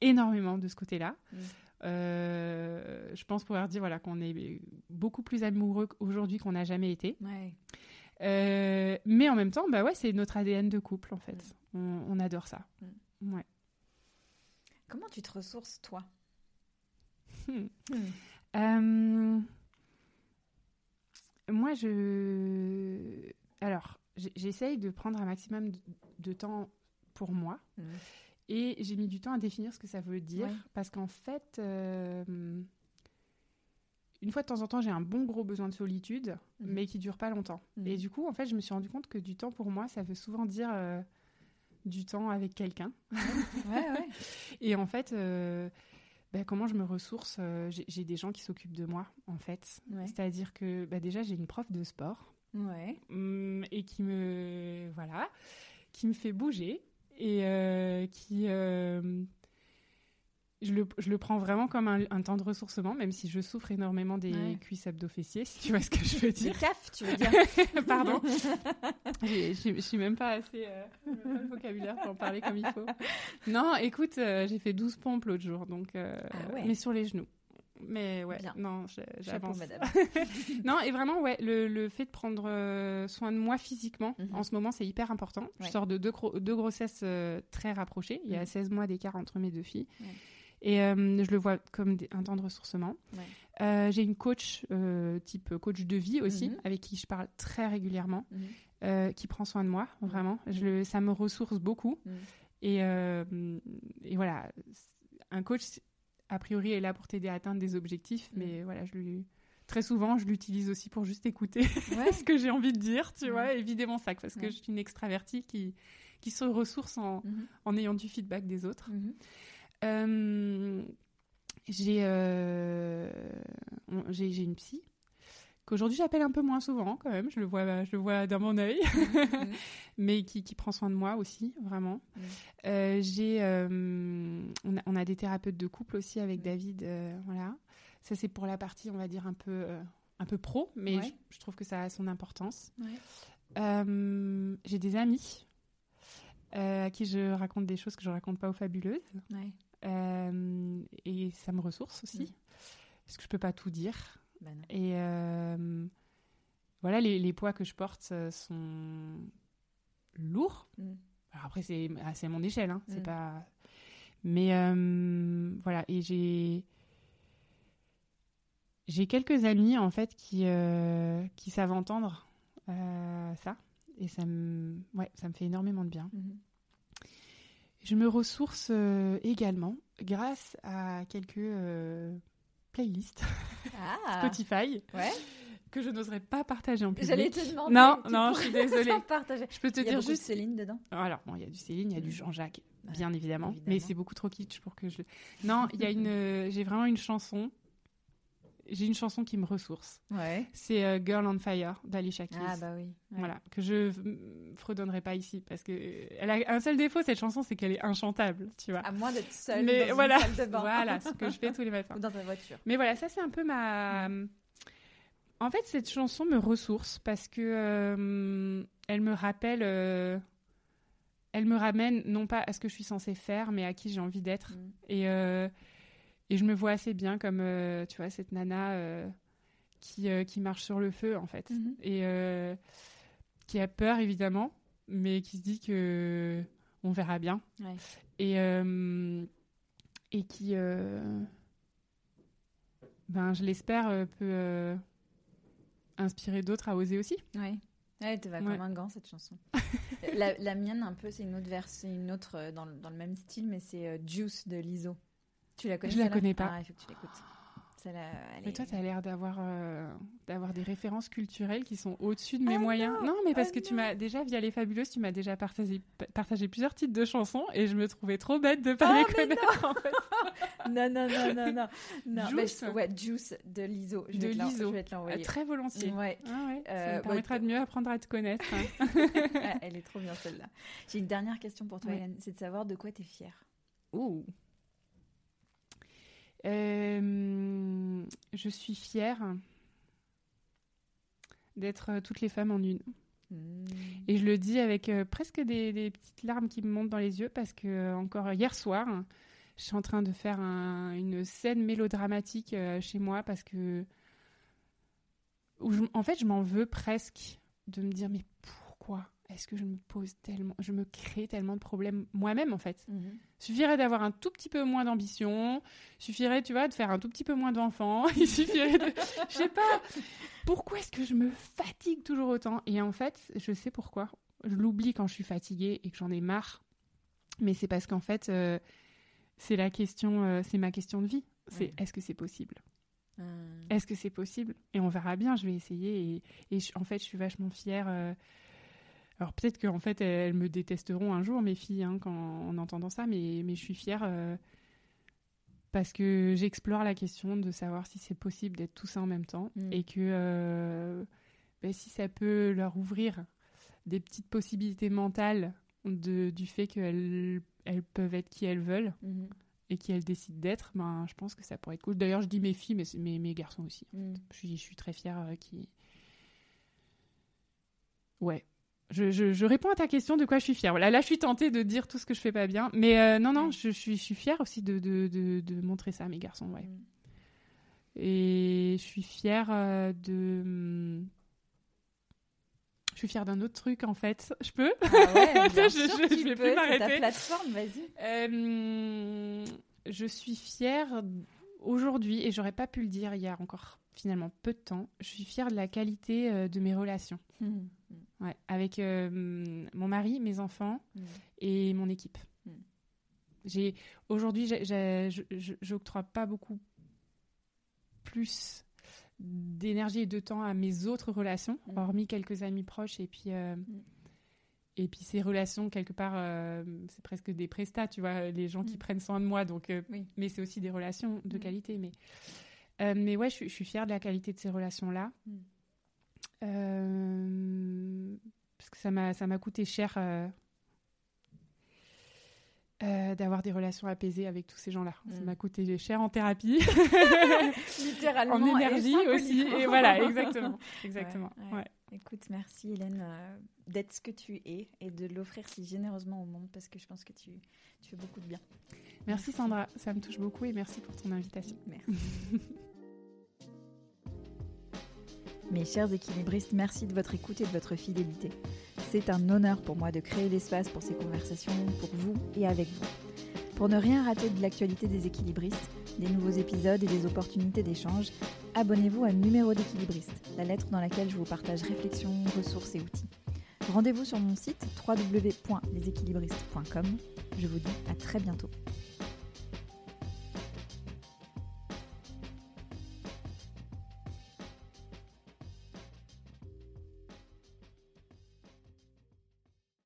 énormément de ce côté-là. Mm. Euh, je pense pouvoir dire voilà, qu'on est beaucoup plus amoureux aujourd'hui qu'on n'a jamais été. Euh, mais en même temps, bah ouais, c'est notre ADN de couple, en fait. On, adore ça. Mm. Ouais. Comment tu te ressources, toi hmm. euh, Moi, je. Alors, j'essaye de prendre un maximum de, temps pour moi. Hmm. Et j'ai mis du temps à définir ce que ça veut dire. Parce qu'en fait. Euh, une fois de temps en temps, j'ai un bon gros besoin de solitude, hmm. mais qui dure pas longtemps. Et du coup, en fait, je me suis rendu compte que du temps pour moi, ça veut souvent dire euh, du temps avec quelqu'un. Ouais, ouais. [laughs] et en fait, euh, bah, comment je me ressource euh, J'ai des gens qui s'occupent de moi, en fait. C'est-à-dire que bah, déjà, j'ai une prof de sport. Hum, et qui me. Voilà. Qui me fait bouger. Et euh, qui je le, je le, prends vraiment comme un, temps de ressourcement, même si je souffre énormément des cuisses abdo-fessiers, si tu vois ce que je veux dire. Des CAF, tu veux dire [laughs] Pardon. Je suis même pas assez euh, le vocabulaire pour en parler comme il faut. Non, écoute, euh, j'ai fait 12 pompes l'autre jour, donc, euh, ah mais sur les genoux. Mais ouais, non, j'avance. [laughs] non, et vraiment, ouais, le, le fait de prendre soin de moi physiquement, mhm. en ce moment, c'est hyper important. Je sors de deux, deux grossesses très rapprochées. Il y a 16 mhm. mois d'écart entre mes deux filles. Et euh, je le vois comme un temps de ressourcement. Euh, j'ai une coach, euh, type coach de vie aussi, mhm. avec qui je parle très régulièrement, mhm. qui prend soin de moi, vraiment. Je ça me ressource beaucoup. Mhm. Et, et, voilà, un coach, a priori, est là pour t'aider à atteindre des objectifs, mais voilà, je lui très souvent, je l'utilise aussi pour juste écouter [laughs] ce que j'ai envie de dire, tu vois, et vider mon sac, parce que je suis une extravertie qui, qui se ressource en, en ayant du feedback des autres. Euh, euh, j'ai j'ai une psy qu'aujourd'hui j'appelle un peu moins souvent quand même, je le vois, je le vois dans mon œil, [laughs] mais qui, qui, prend soin de moi aussi, vraiment. Mhm. Euh, j'ai, on, a, des thérapeutes de couple aussi avec David, voilà. Ça c'est pour la partie, on va dire un peu un peu pro, mais Ouais. je, je trouve que ça a son importance. Ouais. J'ai des amis à qui je raconte des choses que je raconte pas aux fabuleuses. Ouais. Euh, et ça me ressource aussi. Mm. Parce que je peux pas tout dire. Bah. Et euh, voilà, les, les poids que je porte euh, sont lourds. Mm. Alors après, c'est à mon échelle, hein, c'est Mm. pas. Mais euh, voilà, et j'ai j'ai quelques amis en fait qui qui savent entendre ça, et ça me ouais, ça me fait énormément de bien. Mhm. Je me ressource euh, également grâce à quelques euh, playlists Ah. [laughs] Spotify Ouais. que je n'oserais pas partager en public. J'allais te demander. Non, non, je suis désolée. Je peux te Il y a dire juste de Céline dedans. Alors, bon, il y a du Céline, il y a du Mm. Jean-Jacques, Ouais, bien évidemment, évidemment. mais c'est beaucoup trop kitsch pour que je. Non, il y a une. euh, J'ai vraiment une chanson. J'ai une chanson qui me ressource. Ouais. C'est euh, Girl on Fire d'Alicia Keys. Ah bah oui. Ouais. Voilà, que je fredonnerai pas ici parce que elle a un seul défaut cette chanson, c'est qu'elle est inchantable, tu vois. À moins d'être seule Mais dans voilà, une salle de bain. voilà, ce que je fais tous les matins. Ou dans ta voiture. Mais voilà, ça c'est un peu ma. En fait, cette chanson me ressource parce que euh, elle me rappelle, euh, elle me ramène non pas à ce que je suis censée faire, mais à qui j'ai envie d'être. Mm. Et et je me vois assez bien comme euh, tu vois cette nana euh, qui euh, qui marche sur le feu en fait Mhm. et qui a peur évidemment, mais qui se dit que on verra bien Ouais. et et qui ben je l'espère peut inspirer d'autres à oser aussi. Ouais, elle te va Ouais. comme un gant cette chanson. la, la mienne un peu, c'est une autre version, une autre dans, le- dans le même style, mais c'est Juice de Lizzo. Tu la connais Je la connais pas. Ah, il faut que tu l'écoutes. Mais toi tu as l'air d'avoir euh, d'avoir des références culturelles qui sont au-dessus de mes Ah moyens non, non mais parce ah que tu non. m'as déjà via les fabuleuses tu m'as déjà partagé partagé plusieurs titres de chansons et je me trouvais trop bête de pas Oh, les connaître en fait. [laughs] Non, non, non, non, non. non mais Juice je- ouais, Juice de. Je De Lizzo. Je vais te l'envoyer. Euh, très volontiers Ouais. Ah ouais, ça Euh, me permettra bah, de mieux apprendre à te connaître. hein. [laughs] Ah, elle est trop bien celle-là. J'ai une dernière question pour toi. Hélène. C'est de savoir de quoi tu es fière. Ouh. Euh, je suis fière d'être euh, toutes les femmes en une. Hmm. Et je le dis avec euh, presque des, des petites larmes qui me montent dans les yeux parce que euh, encore hier soir, je suis en train de faire un- une scène mélodramatique chez moi parce que où je- en fait je m'en veux presque de me dire mais pourquoi? Est-ce que je me pose tellement, je me crée tellement de problèmes moi-même en fait? Mhm. Suffirait d'avoir un tout petit peu moins d'ambition, suffirait, tu vois, de faire un tout petit peu moins d'enfants, [laughs] il suffirait de... Je sais pas, pourquoi est-ce que je me fatigue toujours autant? Et en fait, je sais pourquoi. Je l'oublie quand je suis fatiguée et que j'en ai marre. Mais c'est parce qu'en fait, euh, c'est la question, euh, c'est ma question de vie. C'est est-ce que c'est possible? Hmm. Est-ce que c'est possible? Et on verra bien, je vais essayer. Et, et je- en fait, je suis vachement fière. euh, Alors peut-être qu'en fait, elles me détesteront un jour, mes filles, hein, quand, en entendant ça, mais, mais je suis fière euh, parce que j'explore la question de savoir si c'est possible d'être tout ça en même temps Mm. et que euh, ben, si ça peut leur ouvrir des petites possibilités mentales de, du fait qu'elles elles peuvent être qui elles veulent Mhm. et qui elles décident d'être, ben, je pense que ça pourrait être cool. D'ailleurs, je dis mes filles, mais mes, mes garçons aussi. Hmm. Je suis, je suis très fière euh, qui. Ouais. Je, je, je réponds à ta question de quoi je suis fière. Voilà, là, je suis tentée de dire tout ce que je fais pas bien. Mais euh, non, non, je, suis, je suis fière aussi de, de, de, de montrer ça à mes garçons. Ouais. Hmm. Et je suis fière euh, de. hum, Je suis fière d'un autre truc, en fait. Je peux? Ah ouais, [laughs] bien Je- sûr, je- tu je vais peux, plus m'arrêter. plateforme, vas-y. Euh, je suis fière aujourd'hui, et j'aurais pas pu le dire il y a encore finalement peu de temps, je suis fière de la qualité de mes relations. Hmm. Ouais, avec euh, mon mari, mes enfants Hmm. et mon équipe. Mm. J'ai aujourd'hui, j'octroie pas beaucoup plus d'énergie et de temps à mes autres relations, Mm. hormis quelques amis proches et puis euh, et puis ces relations quelque part, euh, c'est presque des prestats, tu vois, les gens qui Mm. prennent soin de moi, donc Oui. mais c'est aussi des relations de Mm. qualité, mais mais ouais, je, suis- je suis fière de la qualité de ces relations là. Euh, parce que ça m'a ça m'a coûté cher euh, euh, d'avoir des relations apaisées avec tous ces gens-là. Ça mm. m'a coûté cher en thérapie, [laughs] littéralement, en énergie aussi. Et voilà, exactement, [laughs] exactement. Ouais, Écoute, merci Hélène d'être ce que tu es et de l'offrir si généreusement au monde parce que je pense que tu, tu fais beaucoup de bien. Merci Sandra, ça me touche beaucoup et merci pour ton invitation. Merci. [laughs] Mes chers équilibristes, merci de votre écoute et de votre fidélité. C'est un honneur pour moi de créer l'espace pour ces conversations, pour vous et avec vous. Pour ne rien rater de l'actualité des équilibristes, des nouveaux épisodes et des opportunités d'échange, abonnez-vous à Numéro d'équilibriste, la lettre dans laquelle je vous partage réflexions, ressources et outils. Rendez-vous sur mon site www.leséquilibristes.com. Je vous dis à très bientôt.